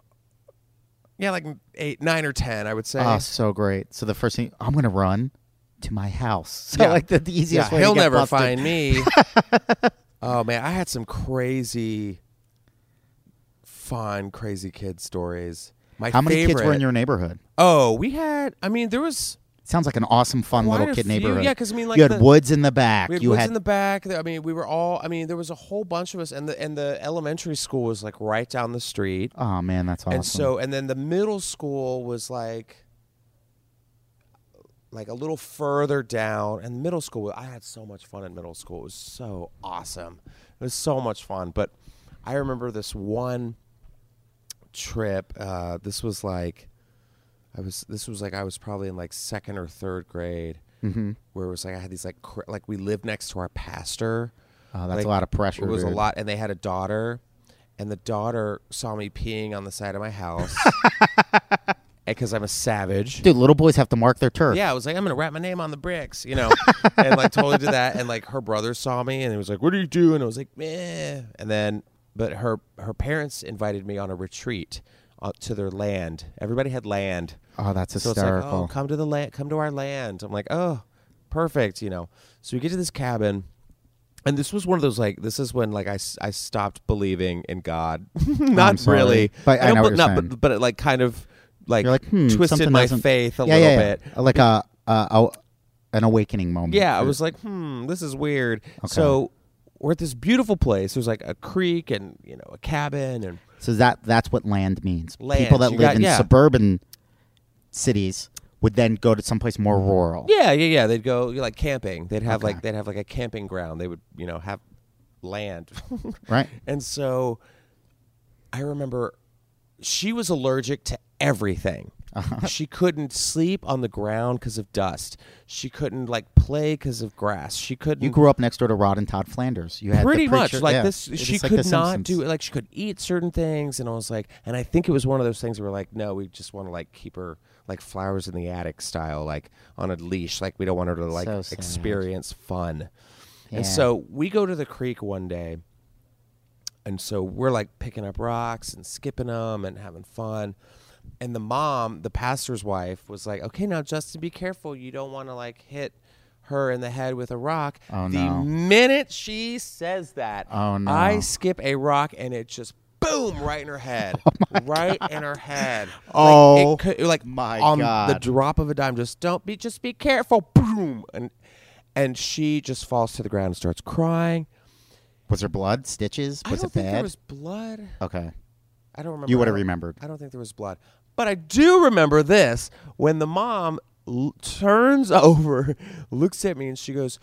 Yeah, like eight, nine or ten, I would say. Oh, so great. So the first thing I'm gonna run to my house. So Yeah. like the, the easiest yeah, way he'll never busted. find me. oh man, I had some crazy, fun, crazy kid stories. My How many kids were in your neighborhood? Oh, we had. I mean, there was. Sounds like an awesome, fun Quite little kid few. neighborhood. Yeah, 'cause, I mean, like you had the- woods in the back. We had you woods had in the back. I mean, we were all. I mean, there was a whole bunch of us, and the and the elementary school was like right down the street. oh man, that's awesome. And so, and then the middle school was like, like a little further down. And middle school, I had so much fun in middle school. It was so awesome. It was so much fun. But I remember this one trip. Uh, this was like, I was. This was like I was probably in like second or third grade. Mm-hmm. Where it was like I had these like cr- like we lived next to our pastor. oh, that's Like, a lot of pressure. It was a lot, and they had a daughter, and the daughter saw me peeing on the side of my house because I'm a savage. Dude, little boys have to mark their turf. Yeah, I was like, I'm gonna write my name on the bricks, you know, and like totally did that. And like her brother saw me, and he was like, "What are you doing?" I was like, "Meh." And then, but her her parents invited me on a retreat uh, to their land. Everybody had land, Oh, that's so it's like, hysterical. oh, come to the land, come to our land. I'm like, oh, perfect, you know. So we get to this cabin, and this was one of those like, this is when like I, I stopped believing in God. Not sorry. really, But I don't know you're not, but, but it like kind of like, like, hmm, twisted my faith a yeah, little yeah, yeah. bit. Like a, a, a an awakening moment. Yeah, I was like, hmm, this is weird. So we're at this beautiful place. There's like a creek and you know a cabin and So that that's what land means. Land. People that You live got- in yeah. suburban cities would then go to someplace more mm-hmm. rural. yeah, yeah, yeah. They'd go like camping. They'd have like they'd have like a camping ground. They would you know have land. Right? And so I remember she was allergic to everything. Uh-huh. She couldn't sleep on the ground because of dust. She couldn't like play because of grass. She couldn't. You grew up next door to Rod and Todd Flanders. You had pretty much like yeah, this. it's She could The not do it. Like she could eat certain things, and I was like, and I think it was one of those things where like, no, we just want to like keep her like flowers in the attic style, like on a leash. Like we don't want her to like So experience fun. Yeah. And so we go to the creek one day, and so we're like picking up rocks and skipping them and having fun. And the mom, the pastor's wife, was like, "Okay, now Justin, be careful. You don't want to like hit her in the head with a rock." Oh, the no. minute she says that, Oh, no. I skip a rock and it just boom right in her head, oh, right in her head. Oh, like, it could, like my on the drop of a dime. Just don't be, just be careful. Boom, and and she just falls to the ground and starts crying. Was there blood? Stitches? I Was don't it think bad? there was blood. okay. I don't remember. You would have remembered. I don't think there was blood, but I do remember this when the mom l- turns over, looks at me, and she goes,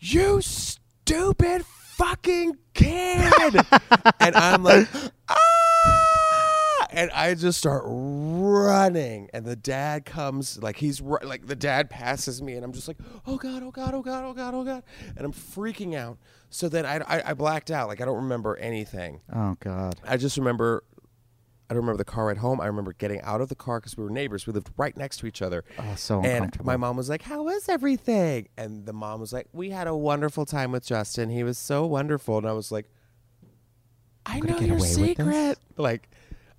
"You stupid fucking kid!" and I'm like, "Ah!" And I just start running, and the dad comes, like he's ru- like the dad passes me, and I'm just like, "Oh god, oh god, oh god, oh god, oh god," and I'm freaking out. So then I, I, I blacked out, like I don't remember anything. Oh God. I just remember. I don't remember the car ride home. I remember getting out of the car because we were neighbors. We lived right next to each other. Oh, so and uncomfortable. my mom was like, "How was everything?" And the mom was like, "We had a wonderful time with Justin. He was so wonderful." And I was like, "I gonna know get your away with this? secret." Like,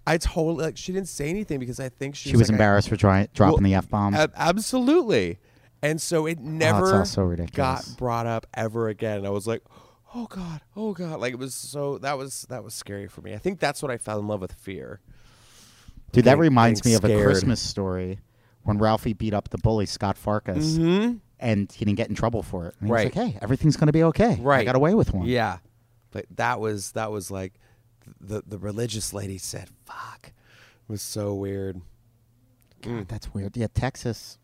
I totally like she didn't say anything because I think she, She was like, I- embarrassed for dry, dropping Well, the f bomb. Ab- absolutely. And so it oh, never so ridiculous. got brought up ever again. I was like, oh God, oh God. Like it was so that was that was scary for me. I think that's what I fell in love with fear. Dude, that reminds me getting of a. Christmas story when Ralphie beat up the bully Scut Farkus, Mm-hmm. and he didn't get in trouble for it. And he Right. was like, "Hey, everything's going to be okay. Right? I got away with one." Yeah. But that was that was like the the religious lady said, fuck. It was so weird. God, that's weird. Yeah, Texas.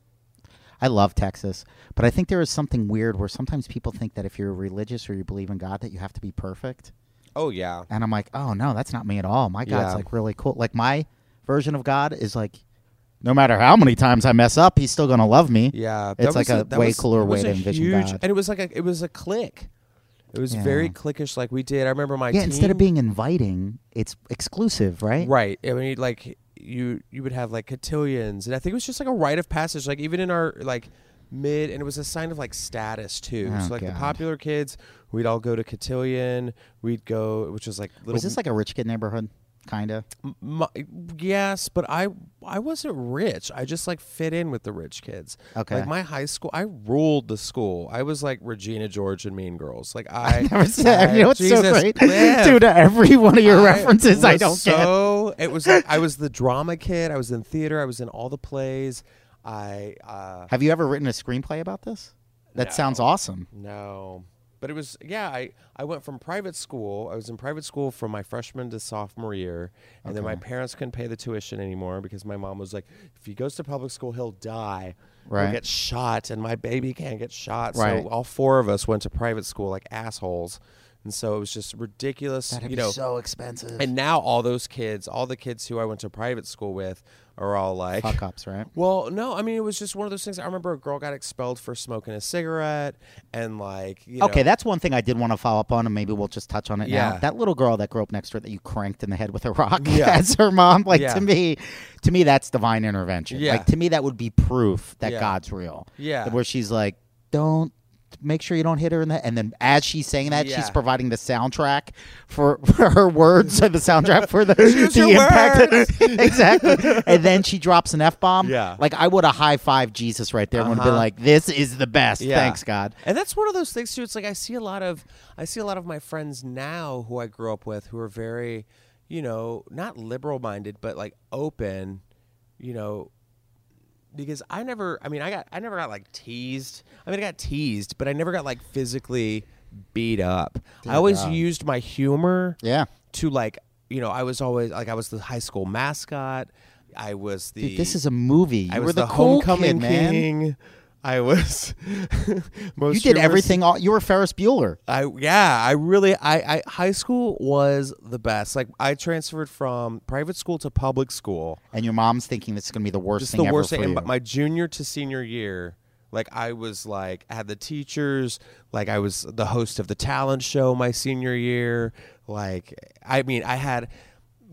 I love Texas, but I think there is something weird where sometimes people think that if you're religious or you believe in God, that you have to be perfect. Oh yeah. And I'm like, oh no, that's not me at all. My God's Yeah. like really cool. Like my version of God is like, no matter how many times I mess up, He's still gonna love me. Yeah, It's like a that way cooler it was way a to envision huge, God. And it was like a it was a click. It was Yeah. very cliquish, like we did. I remember my yeah, instead of team- being inviting, it's exclusive, right? right. I mean, like you you would have like cotillions, and I think it was just like a rite of passage. Like even in our like mid, and it was a sign of like status too. Oh, so like the popular kids, we'd all go to cotillion. We'd go, which was like little. Was this like a rich kid neighborhood? Kind of. Yes, but I I wasn't rich. I just like fit in with the rich kids. Okay. Like my high school, I ruled the school. I was like Regina George and Mean Girls. Like I Never said. I- You know what's so Jesus, great, live. dude? Every one of your references, I don't get. so, It was like I was the drama kid. I was in theater. I was in all the plays. I uh Have you ever written a screenplay about this? That sounds awesome. no. But it was yeah, I, I went from private school. I was in private school from my freshman to sophomore year. And then my parents couldn't pay the tuition anymore because my mom was like, if he goes to public school, he'll die. Right. Or get shot and my baby can't get shot. Right. So all four of us went to private school like assholes. And so it was just ridiculous. That'd you be know, so expensive. and now all those kids, all the kids who I went to private school with are all like Fuck ups, right? well, no, I mean it was just one of those things. I remember a girl got expelled for smoking a cigarette, and like, you Okay, know, that's one thing I did want to follow up on, and maybe we'll just touch on it now. Yeah. That little girl that grew up next to her that you cranked in the head with a rock Yeah. as her mom, like Yeah. to me, to me that's divine intervention. Yeah. Like to me, that would be proof that. God's real. Yeah. where she's like, don't. Make sure you don't hit her in the and then as she's saying that she's providing the soundtrack for, for her words the soundtrack for the, the impact exactly and then she drops an f-bomb Yeah. like I would have high five Jesus right there and would have been Uh-huh. like this is the best Yeah. thanks God And that's one of those things too. It's like I see a lot of I see a lot of my friends now who I grew up with who are very, you know, not liberal minded, but like open, you know, because I never I mean I got I never got like teased. I mean I got teased, but I never got like physically beat up. I always used my humor yeah to like you know I was always like I was the high school mascot. I was the Dude, this is a movie. You I was the, the, cool homecoming kid, man. king. I was. most You did humorous- everything. All, you were Ferris Bueller. I yeah. I really. I, I high school was the best. Like I transferred from private school to public school. And your mom's thinking this is going to be the worst Just thing the worst thing. And but my junior to senior year, like I was like I had the teachers. Like I was the host of the talent show my senior year. Like I mean I had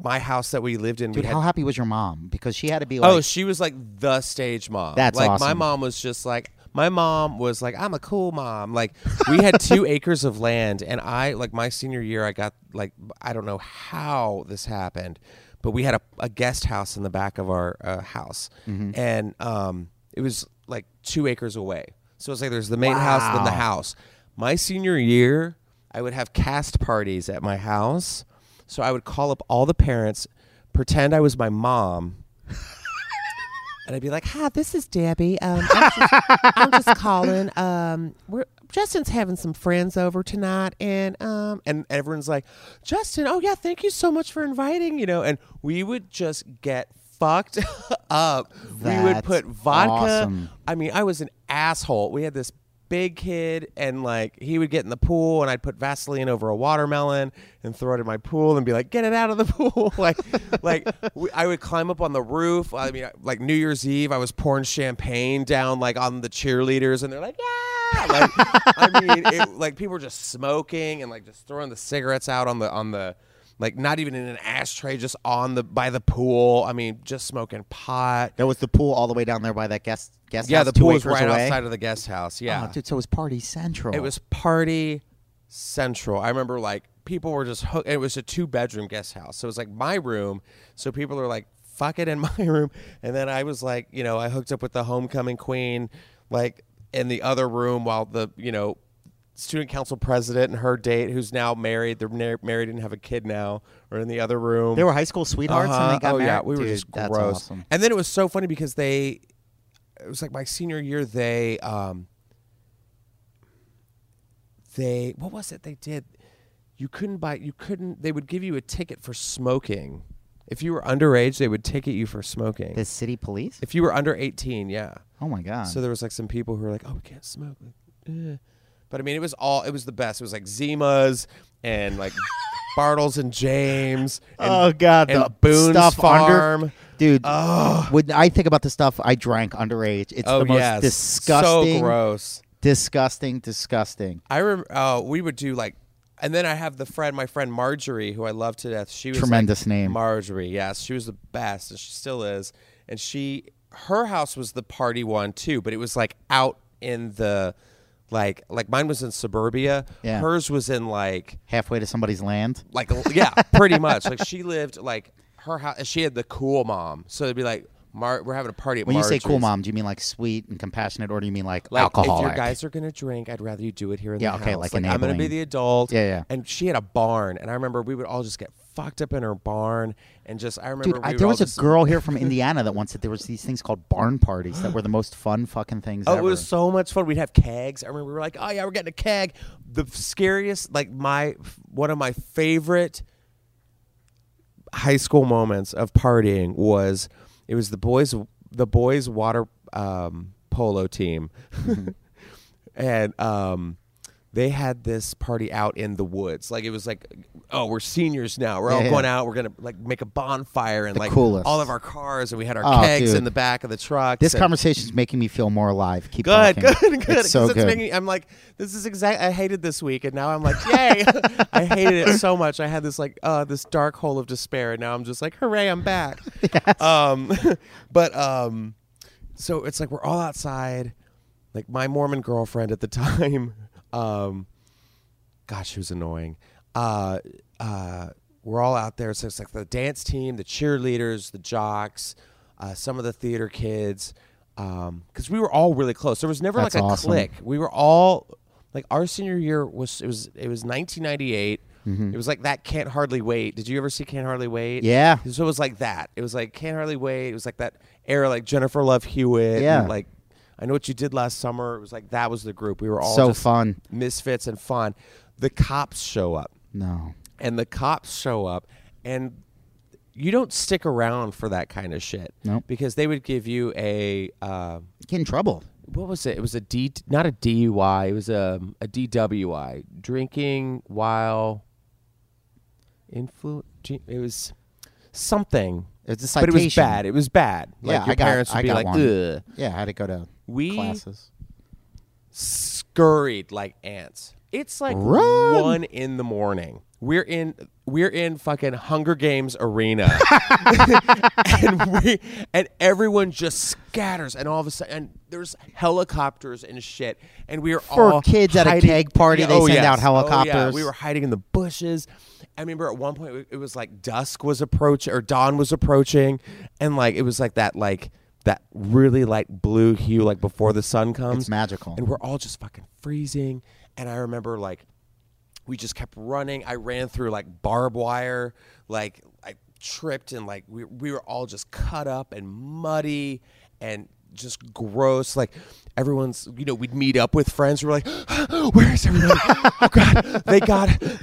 my house that we lived in. Dude, we had how happy was your mom? Because she had to be like, oh, she was like the stage mom. That's like my mom was just like my mom was like I'm a cool mom. Like we had two acres of land, and I like my senior year I got like I don't know how this happened, but we had a, a guest house in the back of our uh, house, Mm-hmm. and um it was like two acres away. So it's like there's the main house and then the house. My senior year, I would have cast parties at my house. So I would call up all the parents, pretend I was my mom, and I'd be like, "Hi, this is Debbie. Um, I'm, just, I'm just calling. Um, we're Justin's having some friends over tonight, and um, and everyone's like, Justin, oh yeah, thank you so much for inviting. You know, and we would just get fucked up. we would put vodka. awesome. I mean, I was an asshole. We had this big kid and like he would get in the pool and I'd put Vaseline over a watermelon and throw it in my pool and be like get it out of the pool. Like like we, I would climb up on the roof. I mean like New Year's Eve I was pouring champagne down like on the cheerleaders and they're like yeah! Like I mean it, like people were just smoking and like just throwing the cigarettes out on the on the like not even in an ashtray just on the by the pool. I mean just smoking pot. There was the pool all the way down there by that guest guest yeah house. the pool was right away. outside of the guest house yeah Oh, dude, so it was party central. it was party central. I remember like people were just hooked. It was a two bedroom guest house, so it was like my room. So people are like, "Fuck it" in my room, and then I was like, you know, I hooked up with the homecoming queen, like in the other room, while the you know student council president and her date, who's now married, they're na- married and have a kid now, are in the other room. They were high school sweethearts and Uh-huh. they got oh married. yeah, we were just gross. awesome. And then it was so funny because they, it was like my senior year. They, um, they what was it they did? You couldn't buy. You couldn't. They would give you a ticket for smoking. If you were underage, they would ticket you for smoking. The city police? if you were under eighteen, yeah. Oh my god. So there was like some people who were like, "Oh, we can't smoke." Like, eh. But I mean, it was all. It was the best. It was like Zimas and like Bartles and James. And, oh god, and the Boone's stuff Farm. under Dude, when I think about the stuff I drank underage, it's oh the most yes, disgusting, so gross. disgusting, disgusting. I remember. Oh, uh, we would do like, and then I have the friend, my friend Marjorie, who I love to death. She was like- Tremendous name. Marjorie. Yes, she was the best, and she still is. And she, her house was the party one too, but it was like out in the, Like like mine was in suburbia. Yeah. Hers was in like Halfway to somebody's land. like yeah, pretty much. Like she lived like her house. She had the cool mom, so it'd be like, Mar- we're having a party at When you say cool mom, do you mean like sweet and compassionate, or do you mean like, Like alcoholic? if your guys are gonna drink, I'd rather you do it here in Yeah, the okay, house. like I'm gonna be enabling. the adult. Yeah, yeah. And she had a barn, and I remember we would all just get fucked up in her barn, and just I remember Dude, we I, would there all was a just- girl here from Indiana that once said there was these things called barn parties that were the most fun fucking things Oh, ever. it was so much fun. We'd have kegs. I remember we were like, "Oh yeah, we're getting a keg." The scariest, like my one of my favorite high school moments of partying was it was the boys the boys water um, polo team, and um, they had this party out in the woods. Like it was like, oh, we're seniors now. We're Yeah, all yeah. going out. We're gonna like make a bonfire and The like coolest. all of our cars, and we had our Oh, kegs dude. in the back of the truck. This conversation is making me feel more alive. Keep Good, talking. good, good. It's so good. making, I'm like, this is exact. I hated this week, and now I'm like, yay! I hated it so much. I had this like, uh, this dark hole of despair, and now I'm just like, hooray, I'm back. Um, but um, so it's like we're all outside. Like my Mormon girlfriend at the time, um, gosh, was annoying. Uh, uh, we're all out there. So it's like the dance team, the cheerleaders, the jocks, uh, some of the theater kids, Um, because we were all really close. There was never That's like a awesome. clique. We were all like our senior year was it was it was 1998. It was like that can't hardly wait. Did you ever see Can't Hardly Wait? Mm-hmm. Yeah. So it was like that. It was like Can't Hardly Wait. It was like that era, like Jennifer Love Hewitt. Yeah. and, like I know what you did last summer. It was like that was the group. We were all So just fun. misfits and fun. The cops show up, No. and the cops show up, and you don't stick around for that kind of shit. Nope. Because they would give you a uh, Get in trouble. what was it? It was a D, not a DUI. It was a a DWI, drinking while influ. It was something. It's a But it was bad. It was bad. Like yeah, your I got, parents would I be like, one. ugh. Yeah, I had to go to We- classes. scurried like ants. It's like Run! one in the morning. We're in we're in fucking Hunger Games arena, and we and everyone just scatters, and all of a sudden, and there's helicopters and shit, and we are For all kids at a hiding- keg party, Yeah, they oh, send yes. out Oh, yeah. helicopters. We were hiding in the bushes. I remember at one point it was like dusk was approaching or dawn was approaching, and like it was like that like that really like blue hue like before the sun comes. It's magical. And we're all just fucking freezing. And I remember like we just kept running. I ran through like barbed wire, like I tripped and like we we were all just cut up and muddy and just gross. Like everyone's, you know, we'd meet up with friends. We're like, "Where is everybody? oh God, they got."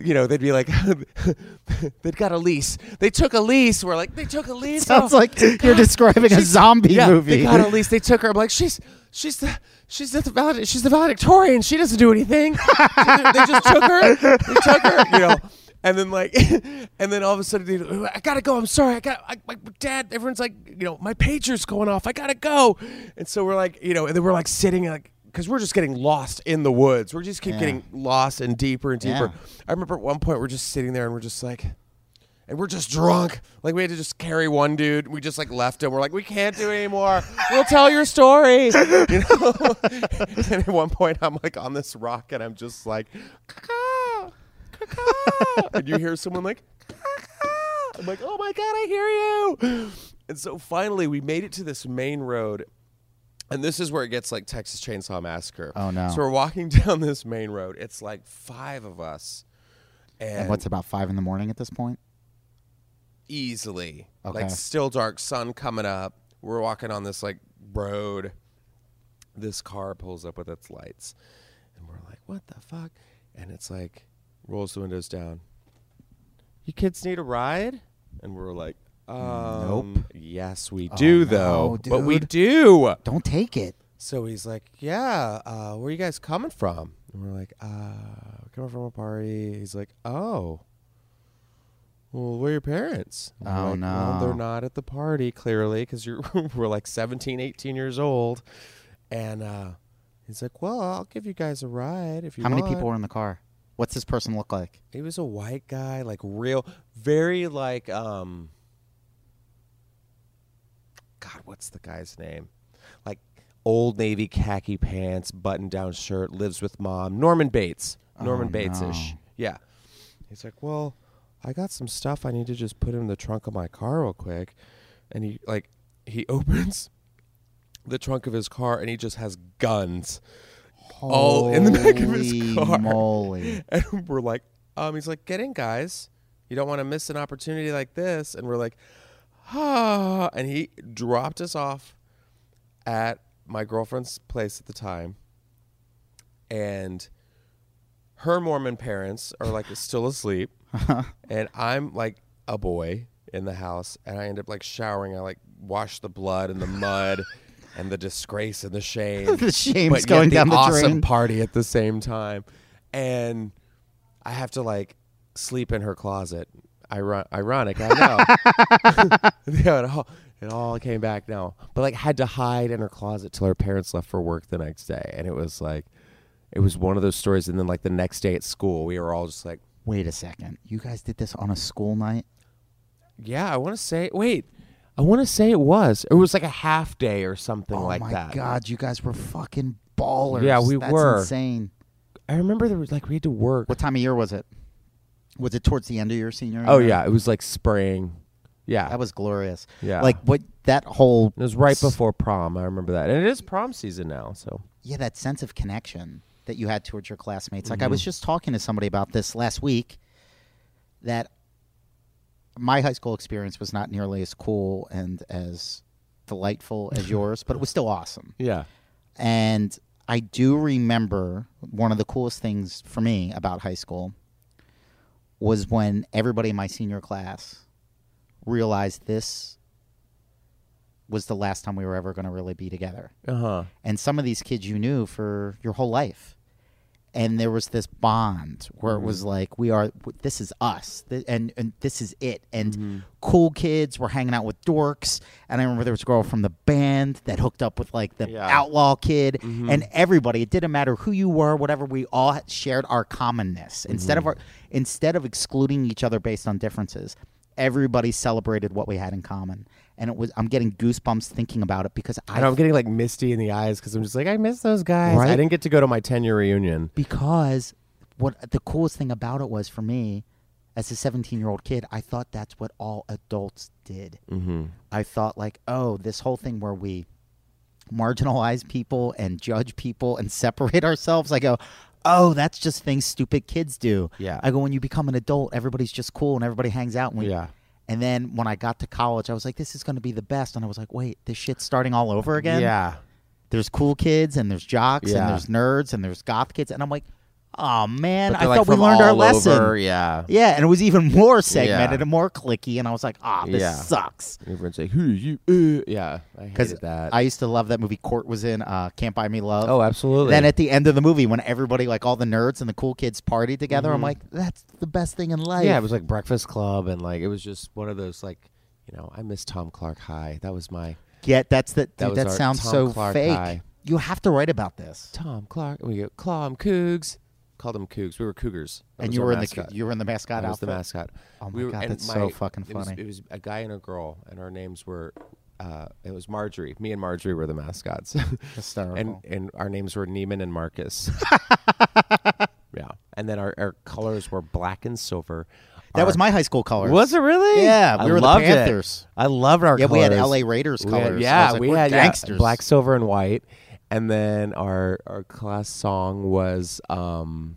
You know, they'd be like, "They've got a lease. They took a lease." We're like, "They took a lease." Sounds Oh, like you're God. describing a zombie yeah, movie. They got a lease. They took her. I'm like, she's she's the she's the she's the valedictorian. She doesn't do anything. they just took her. They took her. You know. And then like, and then all of a sudden, you know, I gotta go. I'm sorry. I got I, my dad. Everyone's like, you know, my pager's going off. I gotta go. And so we're like, you know, and then we're like sitting like. Because we're just getting lost in the woods. We're just keep Yeah. getting lost and deeper and deeper. Yeah. I remember at one point we're just sitting there and we're just like, and we're just drunk. Like we had to just carry one dude. We just like left him. We're like, we can't do it anymore. We'll tell your story. You know. and at one point, I'm like on this rock, and I'm just like, caw, caw, and you hear someone like, caw. I'm like, oh my god, I hear you. And so finally, we made it to this main road. And this is where it gets like Texas Chainsaw Massacre. Oh, no. So we're walking down this main road. It's like five of us. And, and what's about five in the morning at this point? Easily. Okay. Like still dark, sun coming up. We're walking on this like road. This car pulls up with its lights. And we're like, what the fuck? And it's like, rolls the windows down. You kids need a ride? And we're like, um, Yes, we do, Oh, though. no, But we do. Don't take it. So he's like, "Yeah, uh, where are you guys coming from?" And we're like, "Uh, coming from a party." He's like, "Oh, well, where are your parents?" And Oh, like, Well, they're not at the party clearly because you're we're like 17, 18 years old, and uh, he's like, "Well, I'll give you guys a ride if you How many people were in the car? What's this person look like? He was a white guy, like real, very like um. God, what's the guy's name? Like old navy khaki pants, button down shirt, lives with mom. Norman Bates. Norman Oh, Bates ish. no. Yeah. He's like, Well, I got some stuff I need to just put in the trunk of my car real quick. And he like he opens the trunk of his car and he just has guns all in the back of his car. moly. And we're like, um, he's like, get in, guys. You don't want to miss an opportunity like this. And we're like, ah. And he dropped us off at my girlfriend's place at the time. And her Mormon parents are like still asleep. Uh-huh. and I'm like a boy in the house. And I end up like showering. I like wash the blood and the mud and the disgrace and the shame the but yet going down the awesome drain. party at the same time, and I have to like sleep in her closet. Iron- ironic, I know. yeah, it all, it all came back now, but like had to hide in her closet till her parents left for work the next day, and it was like, it was one of those stories. And then like the next day at school, we were all just like, Wait a second. You guys did this on a school night? yeah, I want to say, wait, I want to say it was, it was like a half day or something oh like my that. god, you guys were fucking ballers. Yeah, we That's were. insane. I remember there was like we had to work. What time of year was it? Was it towards the end of your senior Oh year? yeah, it was like spring. Yeah, That was glorious. Yeah. Like what that whole it was right before prom. I remember that, and it is prom season now. So yeah, that sense of connection that you had towards your classmates. Like I Mm-hmm. was just talking to somebody about this last week that my high school experience was not nearly as cool and as delightful as yours, but it was still awesome. yeah, And I do remember one of the coolest things for me about high school was when everybody in my senior class realized this was the last time we were ever going to really be together. uh huh, And some of these kids you knew for your whole life. And there was this bond where it was mm-hmm. like, we are, this is us, th- and, and this is it. And mm-hmm. cool kids were hanging out with dorks. And I remember there was a girl from the band that hooked up with like the Yeah. outlaw kid. Mm-hmm. And everybody, it didn't matter who you were, whatever, we all shared our commonness. Instead of our, instead of excluding each other based on differences, everybody celebrated what we had in common. And it was, I'm getting goosebumps thinking about it because I know I'm getting like misty in the eyes because I'm just like I miss those guys. Right? I didn't get to go to my 10 year reunion. because what the coolest thing about it was for me as a 17 year old kid i thought that's what all adults did Mm-hmm. i thought like oh this whole thing where we marginalize people and judge people and separate ourselves i go oh that's just things stupid kids do Yeah. i go when you become an adult everybody's just cool and everybody hangs out and we, Yeah. And then when i got to college i was like this is going to be the best. And i was like wait this shit's starting all over again? Yeah, there's cool kids and there's jocks Yeah. and there's nerds and there's goth kids. And I'm like, oh man, I they're, thought we learned our lesson. over, Yeah, Yeah, and it was even more segmented Yeah. and more clicky, and I was like, ah, this Yeah. sucks. everyone's like, "Who you?" Uh, yeah, I Because that. I used to love that movie. Court was in uh, Can't Buy Me Love. oh, absolutely. Then at the end of the movie, when everybody, like all the nerds and the cool kids, party together, I'm Mhm. like, that's the best thing in life. yeah, it was like Breakfast Club, and like it was just one of those like, you know, I miss Tom Clark High. That was my Get that's the That dude, that sounds Tom so Clark fake. high. You have to write about this. Tom Clark. We go Claw 'em Cougs. Called them Cougs. We were Cougars. That and you our were in mascot. the you were in the mascot I was outfit. the mascot. Oh my we were, God, and that's so fucking it was- funny. It was, a guy and a girl, and our names were. Uh, it was Marjorie. Me and Marjorie were the mascots, Hysterical. and and our names were Neiman and Marcus. yeah, and then our, our colors were black and silver. that was my high school colors. Was it really? Yeah, we I were the loved it. Panthers. I loved our Yeah, we had. LA Raiders We had- colors. Yeah, was like, we we're had yeah, black, silver, and white. And then our our class song was um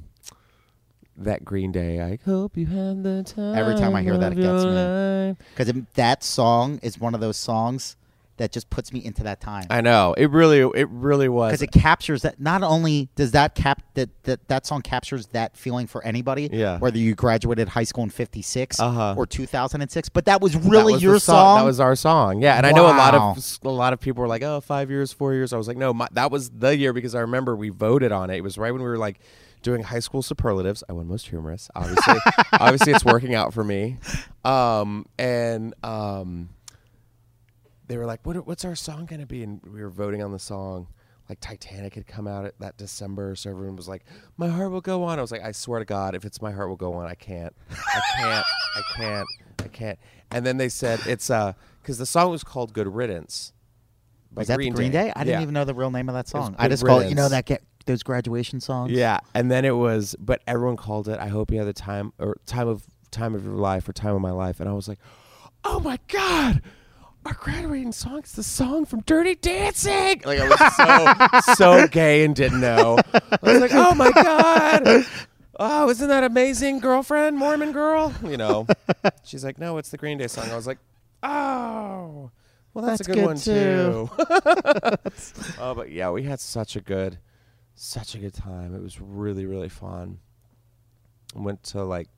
that Green Day. I hope you had the time. Every time I hear that, it gets me. because that song is one of those songs that just puts me into that time I know it really it really was. because it captures that. Not only does that cap that that that song captures that feeling for anybody, Yeah. whether you graduated high school in '56 Uh-huh. or 2006, but that was That really was your song. That was our song. Yeah, and I know a lot of a lot of people were like, "Oh, five years, four years." I was like, "No, my, that was the year because I remember we voted on it. It was right when we were like doing high school superlatives. I won most humorous. Obviously, obviously, it's working out for me. Um, and um, they were like, what, "What's our song gonna be?" And we were voting on the song. Like Titanic had come out at that December, so everyone was like, "My heart will go on." I was like, "I swear to God, if it's my heart will go on, I can't, I can't, I can't, I can't." And then they said it's uh because the song was called "Good Riddance," Was that the Green Day? I didn't Yeah. even know the real name of that song. I just call it, you know, that get those graduation songs. Yeah, and then it was, but everyone called it. I hope you had the time or time of time of your life or time of my life, and I was like, oh my god, our graduating song is the song from Dirty Dancing. Like I was so so gay and didn't know. I was like, oh my god. Oh, isn't that amazing, girlfriend, Mormon girl? You know, she's like, no, it's the Green Day song. I was like, oh, well, that's, That's a good, good one too. too. oh, but yeah, we had such a good, such a good time. It was really, really fun. Went to like,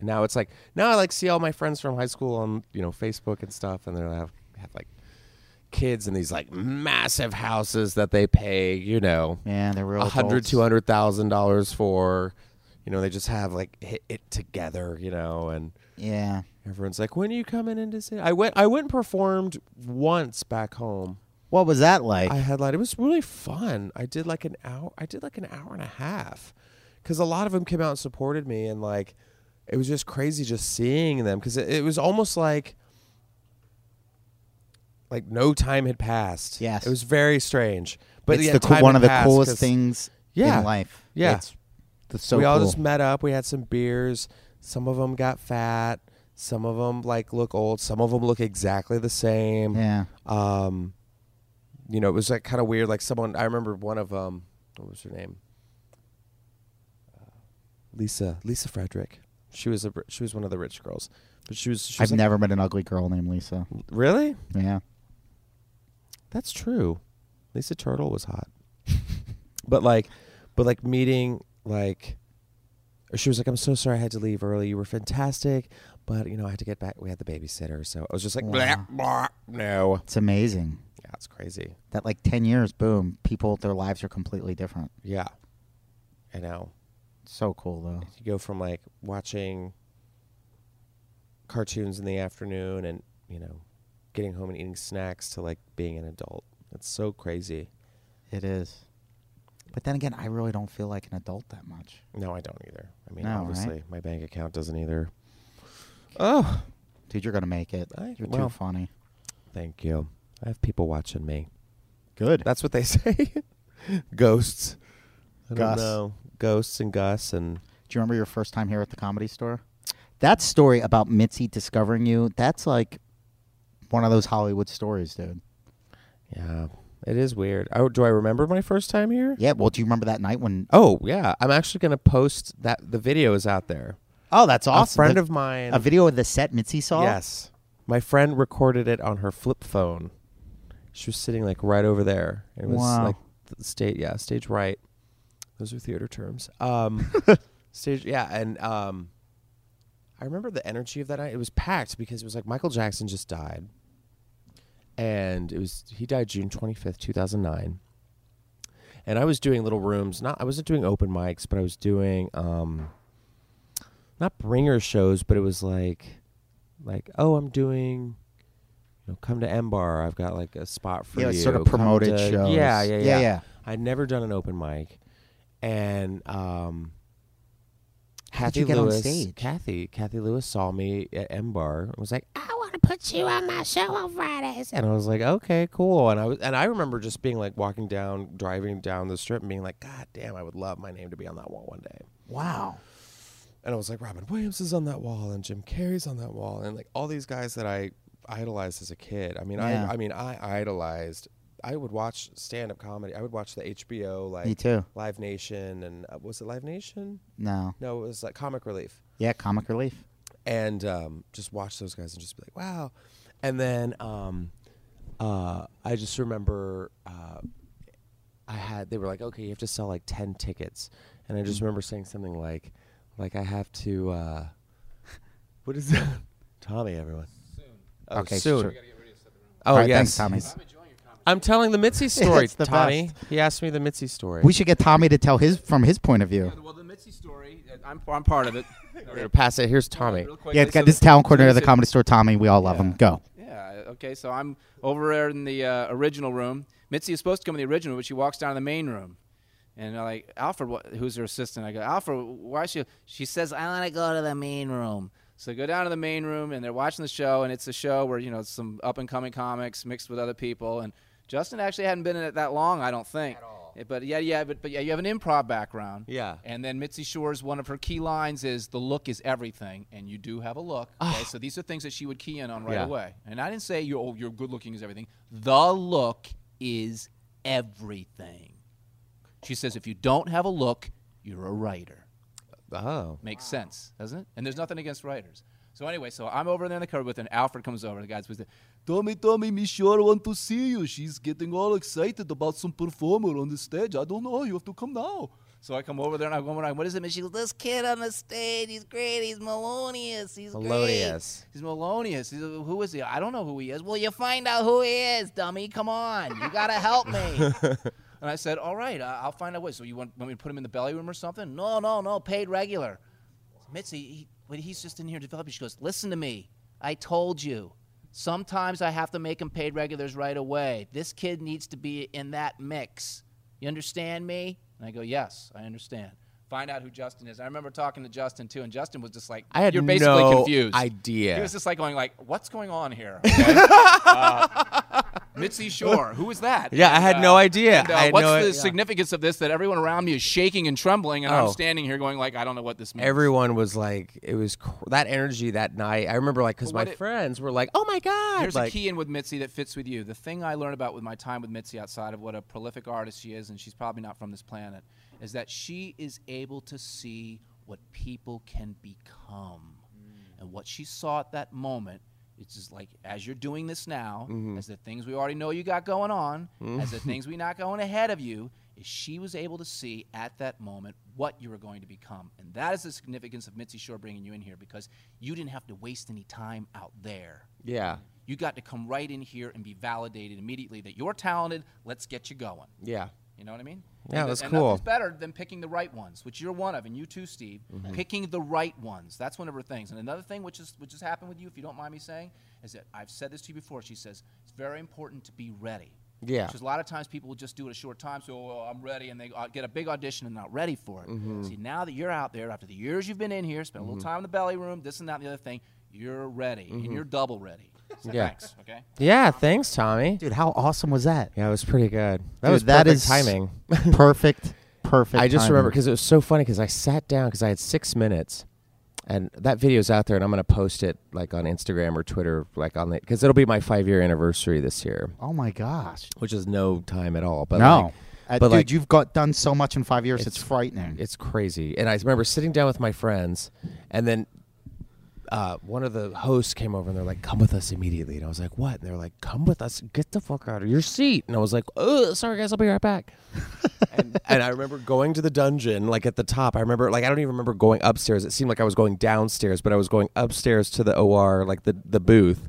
now it's like now I like see all my friends from high school on you know Facebook and stuff, and they have have like kids in these like massive houses that they pay you know Yeah, they're real a hundred, adults. two hundred thousand dollars for. You know, they just have like hit it together, you know, and Yeah. everyone's like, "When are you coming in to see?" I went, I went and performed once back home. What was that like? I had like it was really fun. I did like an hour. I did like an hour and a half because a lot of them came out and supported me, and like it was just crazy just seeing them because it, it was almost like like no time had passed. Yes. it was very strange. But it's yeah, the cool, one of the coolest things Yeah. in life. Yeah. It's, it's so we all cool. just met up. We had some beers. Some of them got fat. Some of them like look old. Some of them look exactly the same. yeah. um you know it was like kind of weird like someone i remember one of um what was her name uh, lisa lisa frederick she was a she was one of the rich girls but she was she was I've like- never met an ugly girl named Lisa. really Yeah. That's true. Lisa turtle was hot. But like but like meeting like or she was like i'm so sorry i had to leave early. You were fantastic but you know i had to get back. We had the babysitter. So i was just like Wow. blah, blah, no. It's amazing. Yeah it's crazy. That like 10 years, boom, people, their lives are completely different. yeah. I know. So cool though. you go from like watching cartoons in the afternoon and you know getting home and eating snacks to like being an adult it's so crazy It is. But then again, I really don't feel like an adult that much. no i don't either i mean No, right? obviously my bank account doesn't either oh Dude, you're gonna make it. I- You're well. too funny. thank you i have people watching me Good. that's what they say ghosts i Gus. don't know ghosts and gus and Do you remember your first time here at the comedy store? That story about Mitzi discovering you, that's like one of those Hollywood stories, dude. yeah it is weird oh, do i remember my first time here Yeah, well, do you remember that night when oh yeah i'm actually gonna post that the video is out there Oh, that's awesome. A friend The- of mine. a video of the set Mitzi saw? Yes, my friend recorded it on her flip phone. She was sitting like right over there. It was Wow. like the stage, yeah, stage right. Those are theater terms. Um, stage, yeah, and um, I remember the energy of that night. It was packed because it was like Michael Jackson just died, and it was he died June twenty fifth, two thousand nine. And I was doing little rooms. Not I wasn't doing open mics, but I was doing um, not bringer shows, but it was like, like oh, I'm doing, you know, come to M Bar. I've got like a spot for Yeah, you. it's sort of promoted to- shows. Yeah, yeah, yeah, Yeah, yeah. I'd never done an open mic, and um, How'd Kathy you get on Lewis, stage? Kathy, Kathy Lewis saw me at M Bar and was like, "I want to put you on my show on Fridays," and I was like, "Okay, cool." And I was, and I remember just being like walking down, driving down the strip, and being like, "God damn, I would love my name to be on that wall one day." Wow. And I was like, Robin Williams is on that wall, and Jim Carrey's on that wall, and like all these guys that I idolized as a kid. I mean, Yeah. I, I mean, I idolized. I would watch stand-up comedy. I would watch the HBO like Me too. Live Nation, and uh, was it Live Nation? No. No, it was like Comic Relief, Yeah, comic relief. and um, just watch those guys and just be like, wow. And then um, uh, I just remember uh, I had they were like, okay, you have to sell like ten tickets, and I just remember saying something like, like I have to. Uh, what is that? Tommy, everyone. Soon. Oh, Okay, soon. sure. Oh All right, yes, thanks, Tommy. I'm telling the Mitzi story, It's the Tommy. best. He asked me the Mitzi story. We should get Tommy to tell his from his point of view. Yeah, well, the Mitzi story, uh, I'm, I'm part of it. We're gonna pass it. Here's Tommy. Real quickly, Yeah, so this is the- talent so coordinator of the comedy store, Tommy. We all love him. Go. Yeah, okay, so I'm over there in the uh, original room. Mitzi is supposed to come in the original, but she walks down to the main room. And I'm like, Alfred, what, who's her assistant? I go, Alfred, why is she? She says, I want to go to the main room. So I go down to the main room, and they're watching the show, and it's a show where, you know, some up and coming comics mixed with other people. And Justin actually hadn't been in it that long, I don't think. At all. Eh, but yeah, yeah, but, but yeah, you have an improv background. Yeah. And then Mitzi Shore's one of her key lines is the look is everything, and you do have a look. Ah. Okay, so these are things that she would key in on right Yeah. away. And I didn't say you're oh, you're good looking is everything. The look is everything. She says if you don't have a look, you're a writer. Oh. Makes sense, doesn't it? And there's nothing against writers. So anyway, so I'm over there in the cupboard with, and Alfred comes over. The guy's supposed to, Tommy, Tommy, Miss Shore want to see you. She's getting all excited about some performer on the stage. I don't know. You have to come now. So I come over there and I go, what is it? And she goes, this kid on the stage, he's great. He's melodious. He's Melodious. great. He's melodious. He's, uh, who is he? I don't know who he is. Well, you find out who he is, dummy. Come on. You got to help me. And I said, all right, I- I'll find a way. So you want, want me to put him in the belly room or something? No, no, no, paid regular. Mitzi, he, but he's just in here developing. She goes, listen to me. I told you. Sometimes I have to make them paid regulars right away. This kid needs to be in that mix. You understand me? And I go, yes, I understand. Find out who Justin is. I remember talking to Justin too, and Justin was just like, I had "You're basically no confused." idea. He was just like going, like, "What's going on here?" Okay? uh, Mitzi Shore, who is that? Yeah, I had And, no uh, idea. and, uh, I had what's no the i- significance of this? That everyone around me is shaking and trembling, and I'm Oh. standing here going, like, I don't know what this means. Everyone was like, it was cr- that energy that night. I remember, like, because my it- friends were like, "Oh my god!" There's like, a key in with Mitzi that fits with you. The thing I learned about with my time with Mitzi outside of what a prolific artist she is, and she's probably not from this planet, is that she is able to see what people can become. Mm. And what she saw at that moment, it's just like as you're doing this now, mm-hmm. as the things we already know you got going on, mm-hmm. as the things we not going ahead of you, is she was able to see at that moment what you were going to become. And that is the significance of Mitzi Shore bringing you in here because you didn't have to waste any time out there. yeah, You got to come right in here and be validated immediately that you're talented. Let's get you going. yeah, You know what I mean? Yeah, and, that's and cool. Nothing's better than picking the right ones, which you're one of, and you too, Steve. Mm-hmm. Picking the right ones. That's one of her things. And another thing, which is which has happened with you, if you don't mind me saying, is that I've said this to you before. She says it's very important to be ready. Yeah. Because a lot of times people will just do it a short time, so oh, I'm ready, and they uh, get a big audition and not ready for it. Mm-hmm. See, now that you're out there, after the years you've been in here, spent a little time in the belly room, this and that, and the other thing, you're ready, and you're double ready. So. Yeah. Thanks. Okay. yeah. Thanks, Tommy. Dude, how awesome was that? Yeah, it was pretty good. That Dude, was that perfect is timing. perfect, perfect. I just timing. remember because it was so funny because I sat down because I had six minutes, and that video's out there, and I'm gonna post it like on Instagram or Twitter, like on the because it'll be my five year anniversary this year, Oh my gosh. which is no time at all. But no. like, Uh, but dude, like- you've got done so much in five years. It's, It's- frightening. it's crazy. And I remember sitting down with my friends, and then uh, one of the hosts came over and they're like, "Come with us immediately." And I was like, "What?" And they're like, "Come with us. Get the fuck out of your seat." And I was like, "Oh, sorry guys, I'll be right back." and, and I remember going to the dungeon, like at the top. I remember, like, I don't even remember going upstairs. It seemed like I was going downstairs, but I was going upstairs to the OR, like the the booth.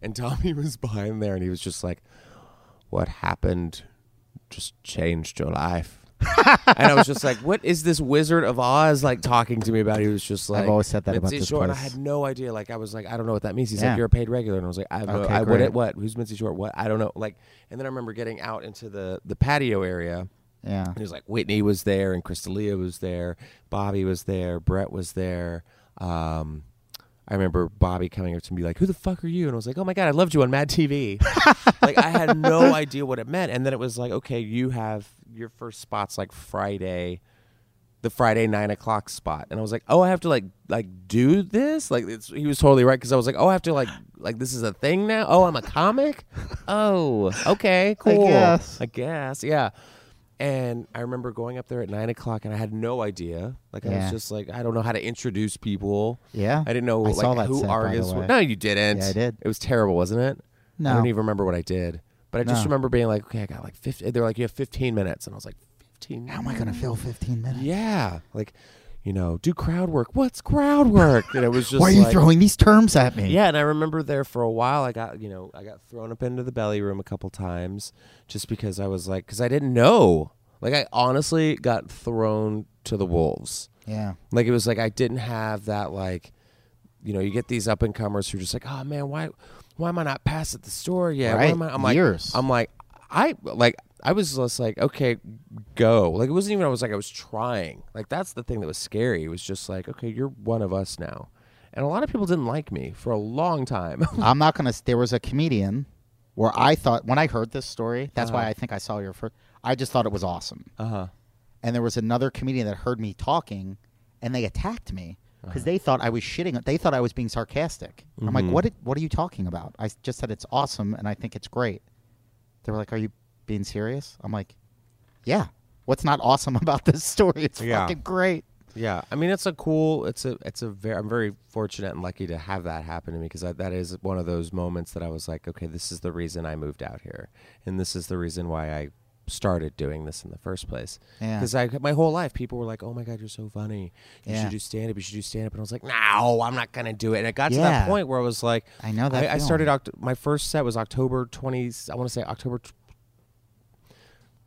And Tommy was behind there, and he was just like, "What happened? Just changed your life." and I was just like, "What is this Wizard of Oz like talking to me about?" He was just like, "I've always said that about this Short. And I had no idea. Like, I was like, I don't know what that means. He's Yeah. like, "You're a paid regular," and I was like, "I Okay, I, what? great. What? Who's Mitzi Short? What? I don't know." Like, and then I remember getting out into the the patio area. yeah. And it was like Whitney was there, and Crystalia was there, Bobby was there, Brett was there. Um, I remember Bobby coming up to me like, "Who the fuck are you?" And I was like, "Oh my god, I loved you on Mad TV." like I had no idea what it meant, and then it was like, "Okay, you have your first spots like Friday." The Friday nine o'clock spot, and I was like, "Oh, I have to like like do this." Like it's, he was totally right because I was like, "Oh, I have to like like this is a thing now." Oh, I'm a comic. oh, okay, cool. guess. I guess, yeah. And I remember going up there at nine o'clock, and I had no idea. Like I Yeah. was just like, I don't know how to introduce people. Yeah. I didn't know I like saw that who set, by the artists were. way. No, you didn't. Yeah, I did. It was terrible, wasn't it? No. I don't even remember what I did. But I just No. remember being like, okay, I got like fifty. They're like, you have fifteen minutes, and I was like, fifteen. How am I going to fill 15 minutes? Yeah, like, you know, do crowd work. What's crowd work? And it was just Why are you like- throwing these terms at me? yeah, and I remember there for a while. I got you know I got thrown up into the belly room a couple times just because I was like because I didn't know. Like I honestly got thrown to the wolves. Yeah. Like it was like I didn't have that like, you know, you get these up and comers who are just like, oh man, why, why am I not past at the store yet? Why Right. am I? I'm like, Years. I'm like, I like. I was just like, okay, go. Like it wasn't even. I was like, I was trying. Like that's the thing that was scary. It was just like, okay, you're one of us now. And a lot of people didn't like me for a long time. I'm not to. There was a comedian where I thought when I heard this story, that's Uh-huh. why I think I saw your first. I just thought it was awesome. Uh huh. And there was another comedian that heard me talking, and they attacked me because Uh-huh. they thought I was shitting. They thought I was being sarcastic. I'm Mm-hmm. like, what? Did, what are you talking about? I just said it's awesome, and I think it's great. They were like, "Are you being serious?" I'm like, "Yeah." What's not awesome about this story? It's Yeah. fucking great. Yeah, I mean it's a cool. It's a it's a very. I'm very fortunate and lucky to have that happen to me because that is one of those moments that I was like, okay, this is the reason I moved out here, and this is the reason why I started doing this in the first place. Yeah. Because I my whole life people were like, oh my god, you're so funny. You Yeah. should do stand up. You should do stand up. And I was like, no, I'm not gonna do it. And it got to that point where I was like, I know that I, I started. Oct- my first set was October 20. I want to say October.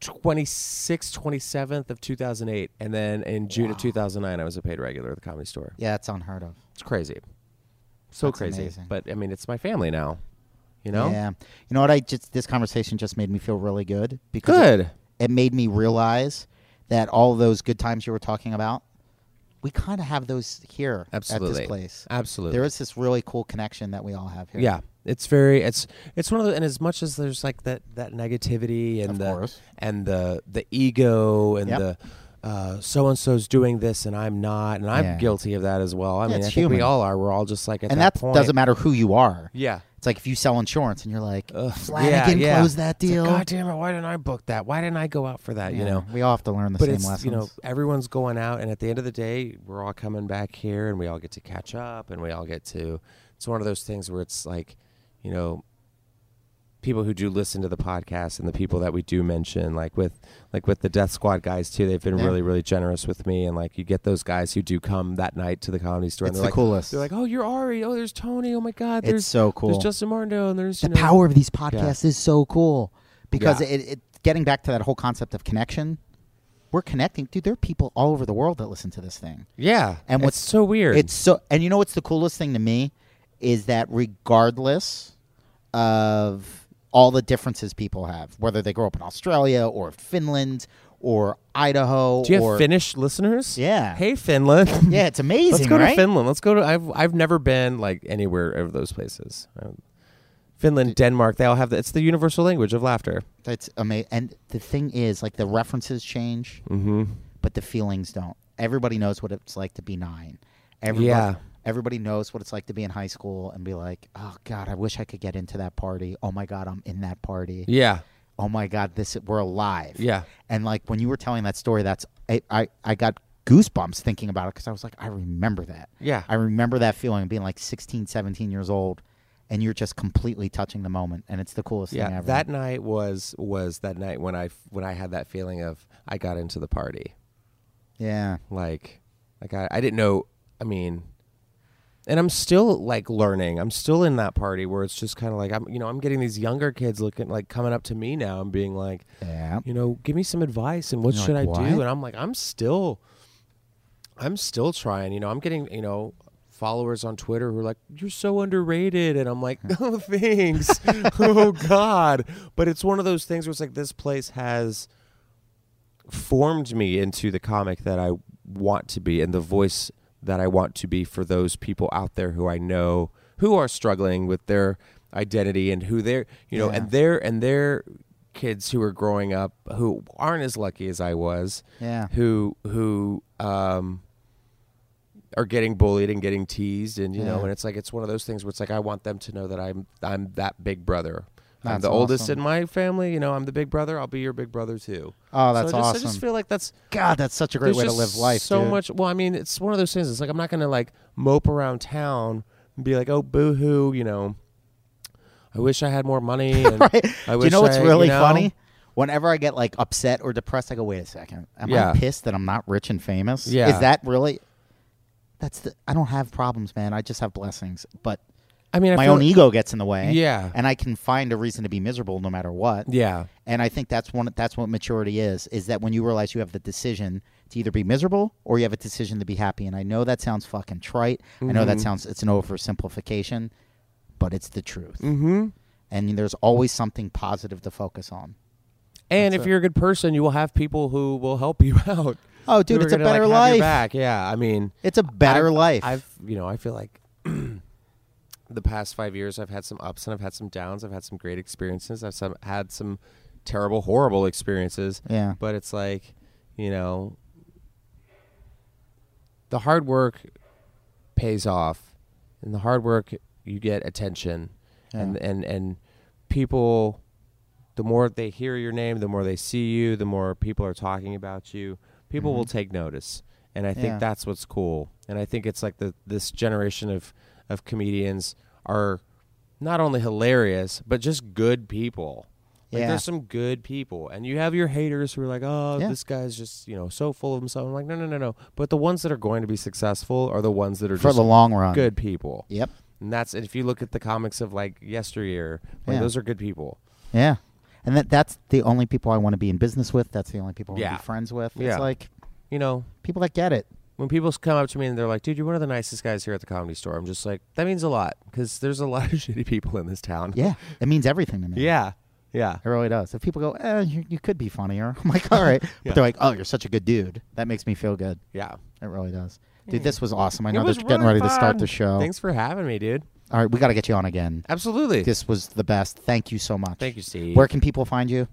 26th, 27th of 2008, and then in June of 2009, I was a paid regular at the Comedy Store. Yeah, it's unheard of. It's crazy, so That's crazy. amazing. But I mean, it's my family now. You know, Yeah. You know what? I just this conversation just made me feel really good because good. It, it made me realize that all those good times you were talking about, we kind of have those here at this place. Absolutely. There is this really cool connection that we all have here. Yeah, it's very it's it's one of the and as much as there's like that that negativity and Of the course. and the the ego and Yep. the Uh, so and so's doing this and I'm not and I'm Yeah. guilty of that as well. I mean, it's I think we human. all are. We're all just like at and that that point. doesn't matter who you are. Yeah. It's like if you sell insurance and you're like, Ugh, Flanagan yeah, yeah. closed that It's like, deal. God damn it! Why didn't I book that? Why didn't I go out for that? You Yeah, know. we all have to learn the but same it's lessons. you know everyone's going out, and at the end of the day, we're all coming back here, and we all get to catch up, and we all get to. It's one of those things where it's like, you know, people who do listen to the podcast and the people that we do mention, like with like with the Death Squad guys too, they've been Yeah. really really generous with me, and like you get those guys who do come that night to the comedy store, It's and they're the like, coolest. They're like, oh, you're Ari. Oh, there's Tony. Oh my God, It's there's so cool. There's Justin Martindale, and there's the know, power of these podcasts is so cool because Yeah. it, it getting back to that whole concept of connection we're connecting dude there are people all over the world that listen to this thing Yeah, And it's what's- so weird. it's so and you know what's the coolest thing to me is that regardless of all the differences people have whether they grow up in australia or finland or idaho Do you or have Finnish listeners? Yeah. Hey, Finland. yeah it's amazing Let's go right to Finland. Let's go to. I've I've never been like anywhere of those places. Um, Finland, Denmark. They all have. The, it's the universal language of laughter. That's amazing. And the thing is, like, the references change, Mm-hmm. but the feelings don't. Everybody knows what it's like to be nine. Everybody, Yeah. Everybody knows what it's like to be in high school and be like, oh, God, I wish I could get into that party. Oh, my God, I'm in that party. Yeah. Oh, my God, this we're alive. Yeah. And, like, when you were telling that story, that's I, I, I got goosebumps thinking about it because I was like, I remember that. Yeah. I remember that feeling of being like 16, 17 years old. And you're just completely touching the moment, and it's the coolest thing Yeah. ever. That night was was that night when I when I had that feeling of I got into the party. yeah, Like, like I, I didn't know. I mean, and I'm still like learning. I'm still in that party where it's just kind of like I'm, you know, I'm getting these younger kids looking like coming up to me now and being like, yeah. you know, give me some advice and what You're should like, I do? And I'm like, I'm still, I'm still trying. You know, I'm getting, you know, followers on Twitter who are like, you're so underrated, and I'm like, oh, thanks, oh God. But it's one of those things where it's like this place has formed me into the comic that I want to be and the voice that I want to be for those people out there who I know who are struggling with their identity and who they're you know Yeah. and they're and they're kids who are growing up who aren't as lucky as I was Yeah. who who um are getting bullied and getting teased and you know and it's like it's one of those things where it's like I want them to know that I'm I'm that big brother I'm That's the oldest awesome. in my family you know I'm the big brother I'll be your big brother too Oh, that's so I just, awesome. I just feel like that's God, that's such a great way to live life. So dude. much. Well, I mean, it's one of those things. It's like I'm not gonna like mope around town and be like, oh, boo hoo, you know. I wish I had more money. And right? I Do you know what's I- really you know? funny? Whenever I get like upset or depressed, I go, "Wait a second, am Yeah. I pissed that I'm not rich and famous? Yeah. Is that really? That's the. I don't have problems, man. I just have blessings, but I mean, I my own like- ego gets in the way. Yeah. and I can find a reason to be miserable no matter what. Yeah. And I think that's one. That's what maturity is. Is that when you realize you have the decision to either be miserable or you have a decision to be happy. And I know that sounds fucking trite. I know that Mhm. sounds it's an oversimplification, but it's the truth. Mm-hmm. And there's always something positive to focus on. And That's if it. you're a good person, you will have people who will help you out. Oh, dude, it's a gonna, like, better life. back. Yeah. I mean, It's a better I've- life. I've you know I feel like the past five years, I've had some ups and I've had some downs. I've had some great experiences. I've some, had some terrible, horrible experiences. Yeah. But it's like, you know, the hard work pays off, and the hard work you get attention, and and and people. The more they hear your name, the more they see you, the more people are talking about you. People will take notice, and I think Mm-hmm. Yeah. that's what's cool. And I think it's like the this generation of of comedians are not only hilarious but just good people. Like Yeah. there's some good people, and you have your haters who are like, "Oh, Yeah. this guy's just you know so full of himself." I'm like, no, no, no, no. But the ones that are going to be successful are the ones that are For just the long run. good people. Yep. And that's and if you look at the comics of like yesteryear, like Yeah. those are good people. Yeah. And that that's the only people I want to be in business with. That's the only people I want Yeah. to be friends with. Yeah. It's like You know, people that get it. When people come up to me and they're like, "Dude, you're one of the nicest guys here at the comedy store," I'm just like, that means a lot because there's a lot of shitty people in this town. Yeah. It means everything to me. yeah, yeah. It really does. If people go, eh, you, you could be funnier. I'm like, all right. Yeah. But they're like, oh, you're such a good dude. That makes me feel good. Yeah. It really does. Dude, this was awesome. I know they're getting really ready to start the show. Thanks for having me, dude. All right, we got to get you on again. Absolutely. This was the best. Thank you so much. Thank you, Steve. Where can people find you?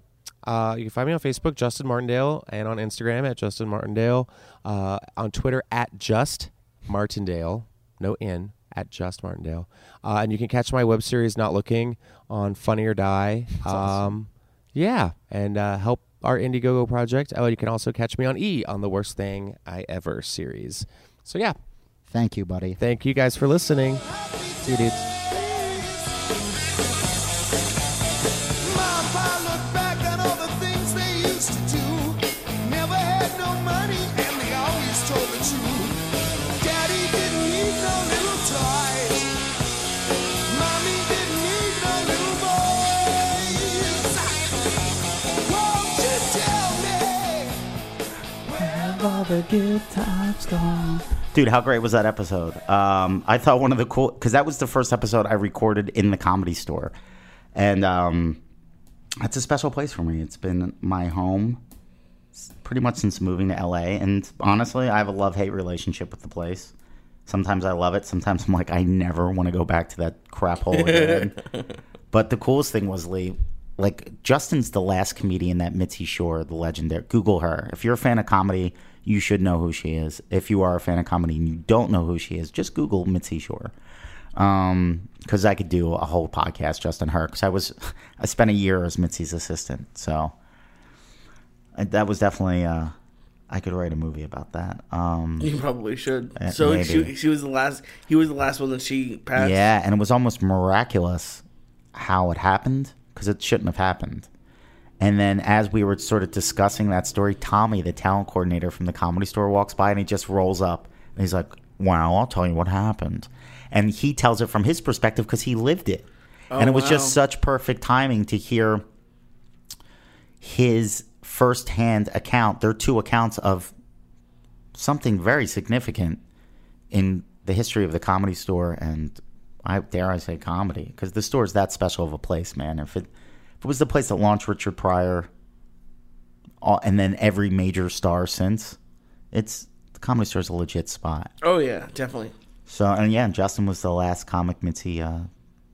Uh, you can find me on Facebook, Justin Martindale, and on Instagram at Justin Martindale. Uh, on Twitter at Just Martindale, no N, at Just Martindale. Uh, and you can catch my web series, Not Looking, on Funny or Die. Um, yeah, and uh, help our Indiegogo project. Oh, you can also catch me on E on the Worst Thing I Ever series. So yeah, Thank you, buddy. thank you guys for listening. See you, dudes. The good times gone. Dude, how great was that episode? Um, I thought one of the cool because that was the first episode I recorded in the comedy store, and um, that's a special place for me. It's been my home pretty much since moving to LA, and honestly, I have a love hate relationship with the place. Sometimes I love it. Sometimes I'm like, I never want to go back to that crap hole again. But the coolest thing was Lee, like Justin's the last comedian that Mitzi Shore, the legendary. Google her. If you're a fan of comedy, you should know who she is. If you are a fan of comedy and you don't know who she is, just Google Mitzi Shore. Um, because I could do a whole podcast just on her. Because I was, I spent a year as Mitzi's assistant, so uh, that was definitely. uh I could write a movie about that. Um, You probably should. Uh, so maybe. she, she was the last. He was the last one that she passed. Yeah, and it was almost miraculous how it happened because it shouldn't have happened. And then as we were sort of discussing that story, Tommy, the talent coordinator from the comedy store, walks by and he just rolls up and he's like, "Wow, I'll tell you what happened." And he tells it from his perspective because he lived it. Oh, and it was just such perfect timing to hear his firsthand account. There are two accounts of something very significant in the history of the comedy store and I dare I say comedy because the store is that special of a place, man. If it if it was the place that launched Richard Pryor, all, and then every major star since, it's the comedy store is a legit spot. Oh yeah, definitely. So and yeah, Justin was the last comic Mitzi uh,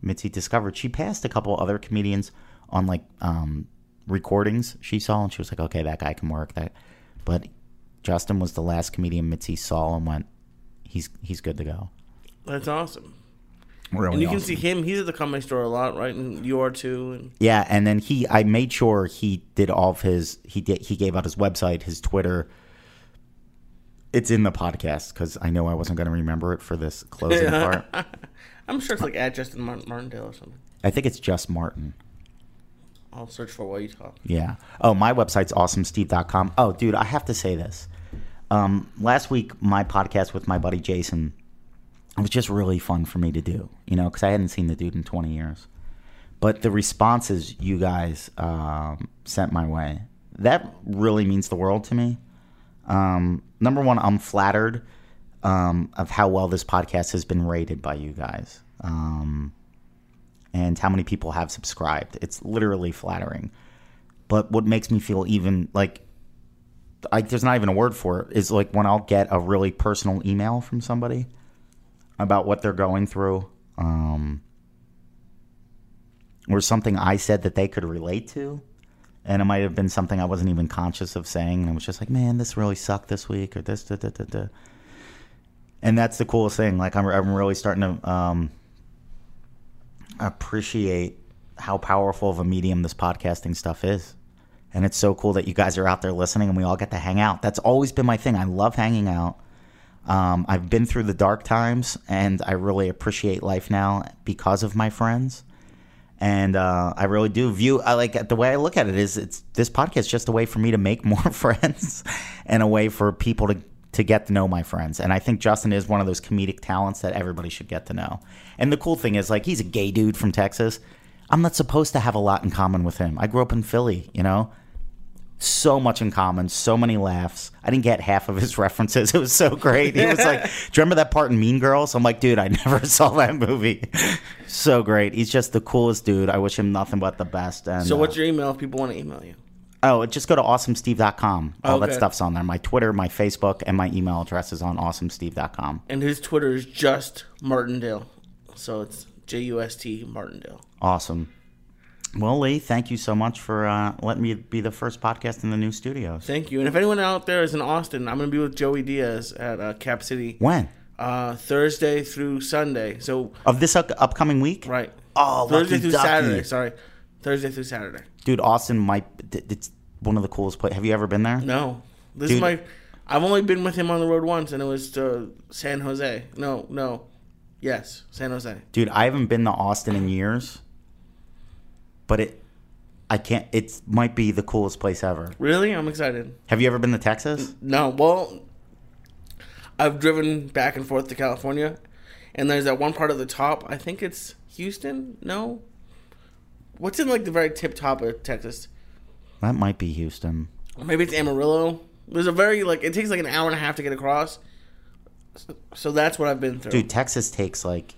Mitzi discovered. She passed a couple other comedians on like um, recordings she saw, and she was like, okay, that guy can work. That, but Justin was the last comedian Mitzi saw and went, he's he's good to go. That's awesome. Really And you can see him. He's at the comedy store a lot, right? And you are too. And Yeah, and then he, I made sure he did all of his. He did. He gave out his website, his Twitter. It's in the podcast because I know I wasn't going to remember it for this closing part. I'm sure it's like at Justin Martin, Martindale or something. I think it's just Martin. I'll search for while you talk. Yeah. Oh, my website's awesomesteve.com. Oh, dude, I have to say this. Um, last week, my podcast with my buddy Jason, it was just really fun for me to do, you know, because I hadn't seen the dude in 20 years. But the responses you guys um, sent my way, that really means the world to me. Um, number one, I'm flattered um, of how well this podcast has been rated by you guys. Um, and how many people have subscribed. It's literally flattering. But what makes me feel even like I, there's not even a word for it is like when I'll get a really personal email from somebody about what they're going through um, or something I said that they could relate to. And it might have been something I wasn't even conscious of saying. And I was just like, man, this really sucked this week, or this, da, da, da, da. And that's the coolest thing. Like, I'm, I'm really starting to um, appreciate how powerful of a medium this podcasting stuff is. And it's so cool that you guys are out there listening and we all get to hang out. That's always been my thing. I love hanging out. Um, I've been through the dark times and I really appreciate life now because of my friends. And uh, I really do view I like the way I look at it is it's this podcast is just a way for me to make more friends and a way for people to to get to know my friends. And I think Justin is one of those comedic talents that everybody should get to know. And the cool thing is like he's a gay dude from Texas. I'm not supposed to have a lot in common with him. I grew up in Philly, you know? So much in common, so many laughs. I didn't get half of his references. It was so great. He was like, Do you remember that part in Mean Girls? I'm like, dude, I never saw that movie. so great. He's just the coolest dude. I wish him nothing but the best. And So uh, what's your email if people want to email you? Oh, just go to awesomesteve.com. All that stuff's on there. My Twitter, my Facebook, and my email address is on awesomesteve.com. And his Twitter is just Martindale. So it's J U S T Martindale. Awesome. Well, Lee, thank you so much for uh, letting me be the first podcast in the new studios. Thank you. And if anyone out there is in Austin, I'm going to be with Joey Diaz at uh, Cap City When? uh, Thursday through Sunday. So, Of this up- upcoming week? right. Oh, Thursday through ducky. Saturday. Sorry. Thursday through Saturday. Dude, Austin might. It's one of the coolest places. Have you ever been there? No. This Dude. is my. I've only been with him on the road once, and it was to San Jose. No, no. Yes, San Jose. Dude, I haven't been to Austin in years, but it. I can't. It might be the coolest place ever. Really? I'm excited. Have you ever been to Texas? No, well, I've driven back and forth to California, and there's that one part of the top. I think it's Houston. No, what's in like the very tip top of Texas? That might be Houston. Or maybe it's Amarillo. There's a very like it takes like an hour and a half to get across. So, so that's what I've been through. Dude, Texas takes like.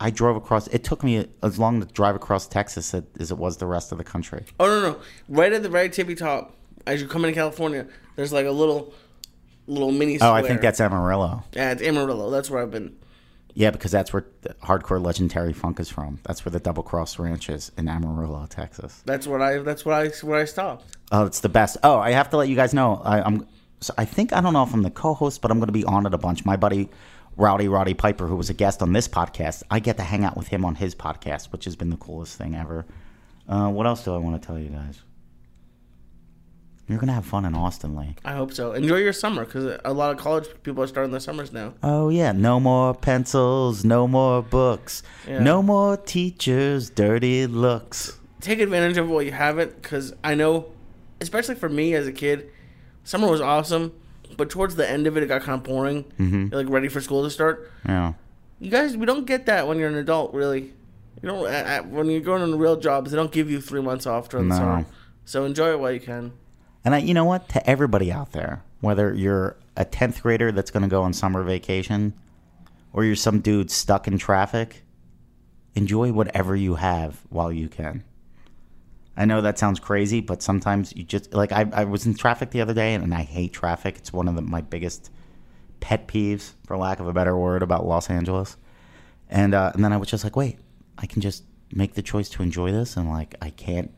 I drove across. It took me as long to drive across Texas as it was the rest of the country. Oh no no! Right at the very tippy top, as you come into California, there's like a little, little mini. Oh, I think that's Amarillo. yeah, it's Amarillo. That's where I've been. Yeah, because that's where the hardcore legendary funk is from. That's where the Double Cross Ranch is in Amarillo, Texas. That's what I. That's what I. Where I stopped. Oh, it's the best. Oh, I have to let you guys know. I, I'm. So I think I don't know if I'm the co-host, but I'm going to be on it a bunch. My buddy Rowdy Roddy Piper, who was a guest on this podcast, I get to hang out with him on his podcast, which has been the coolest thing ever. Uh, what else do I want to tell you guys? You're going to have fun in Austin, Lee. I hope so. Enjoy your summer because a lot of college people are starting their summers now. Oh yeah, no more pencils, no more books, Yeah. no more teachers' dirty looks. Take advantage of what you have it because I know, especially for me as a kid, summer was awesome, but towards the end of it, it got kind of boring. Mm-hmm. You're like ready for school to start. Yeah. You guys, we don't get that when you're an adult, really. You don't. At, when you're going on real jobs, they don't give you three months off during the summer. So enjoy it while you can. And I, you know what? To everybody out there, whether you're a tenth grader that's going to go on summer vacation, or you're some dude stuck in traffic, enjoy whatever you have while you can. I know that sounds crazy, but sometimes you just like I, I was in traffic the other day, and, I hate traffic. It's one of the, my biggest pet peeves, for lack of a better word, about Los Angeles. And uh, and then I was just like, wait, I can just make the choice to enjoy this, and like I can't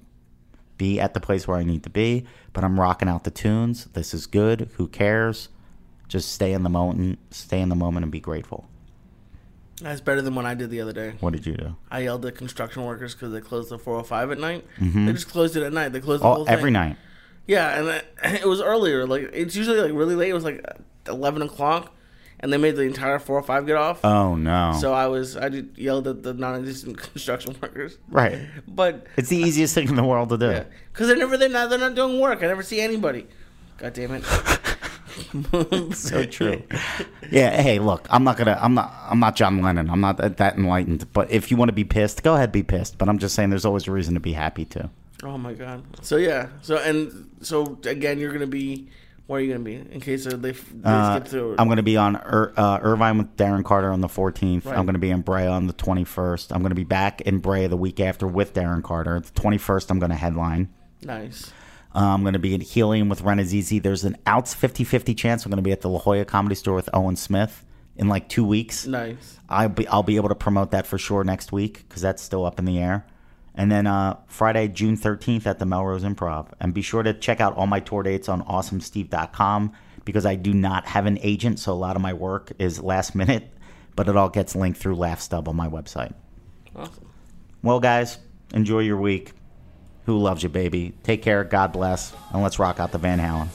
be at the place where I need to be, but I'm rocking out the tunes. This is good. Who cares? Just stay in the moment, stay in the moment, and be grateful. That's better than what I did the other day. What did you do? I yelled at construction workers because they closed the 405 at night. Mm-hmm. They just closed it at night. They closed the Oh, whole thing. every night. Yeah, and it- it was earlier. Like it's usually like really late. It was like eleven o'clock, and they made the entire four or five get off. Oh no! So I was I just yelled at the non-existent construction workers. right, But it's the easiest thing in the world to do. yeah, because they're never they're not they're not doing work. I never see anybody. God damn it. So true. yeah. Hey, look, I'm not gonna. I'm not. I'm not John Lennon. I'm not that, that enlightened. But if you want to be pissed, go ahead, be pissed. But I'm just saying, there's always a reason to be happy too. Oh my god. So yeah. So and so again, you're gonna be. Where are you gonna be in case they, they Uh, skip through? I'm going to be on Ir- uh, Irvine with Darren Carter on the 14th. Right. I'm going to be in Brea on the 21st. I'm going to be back in Brea the week after with Darren Carter. The 21st, I'm going to headline. nice. I'm going to be in Helium with Rannazzisi. There's an outs 50 50 chance I'm going to be at the La Jolla Comedy Store with Owen Smith in like two weeks. Nice. I'll be I'll be able to promote that for sure next week because that's still up in the air. And then uh, Friday, June 13th at the Melrose Improv. And be sure to check out all my tour dates on awesomesteve.com because I do not have an agent, so a lot of my work is last minute, but it all gets linked through LaughStub on my website. Awesome. Well, guys, enjoy your week. Who loves you, baby? Take care, God bless, and let's rock out the Van Halen.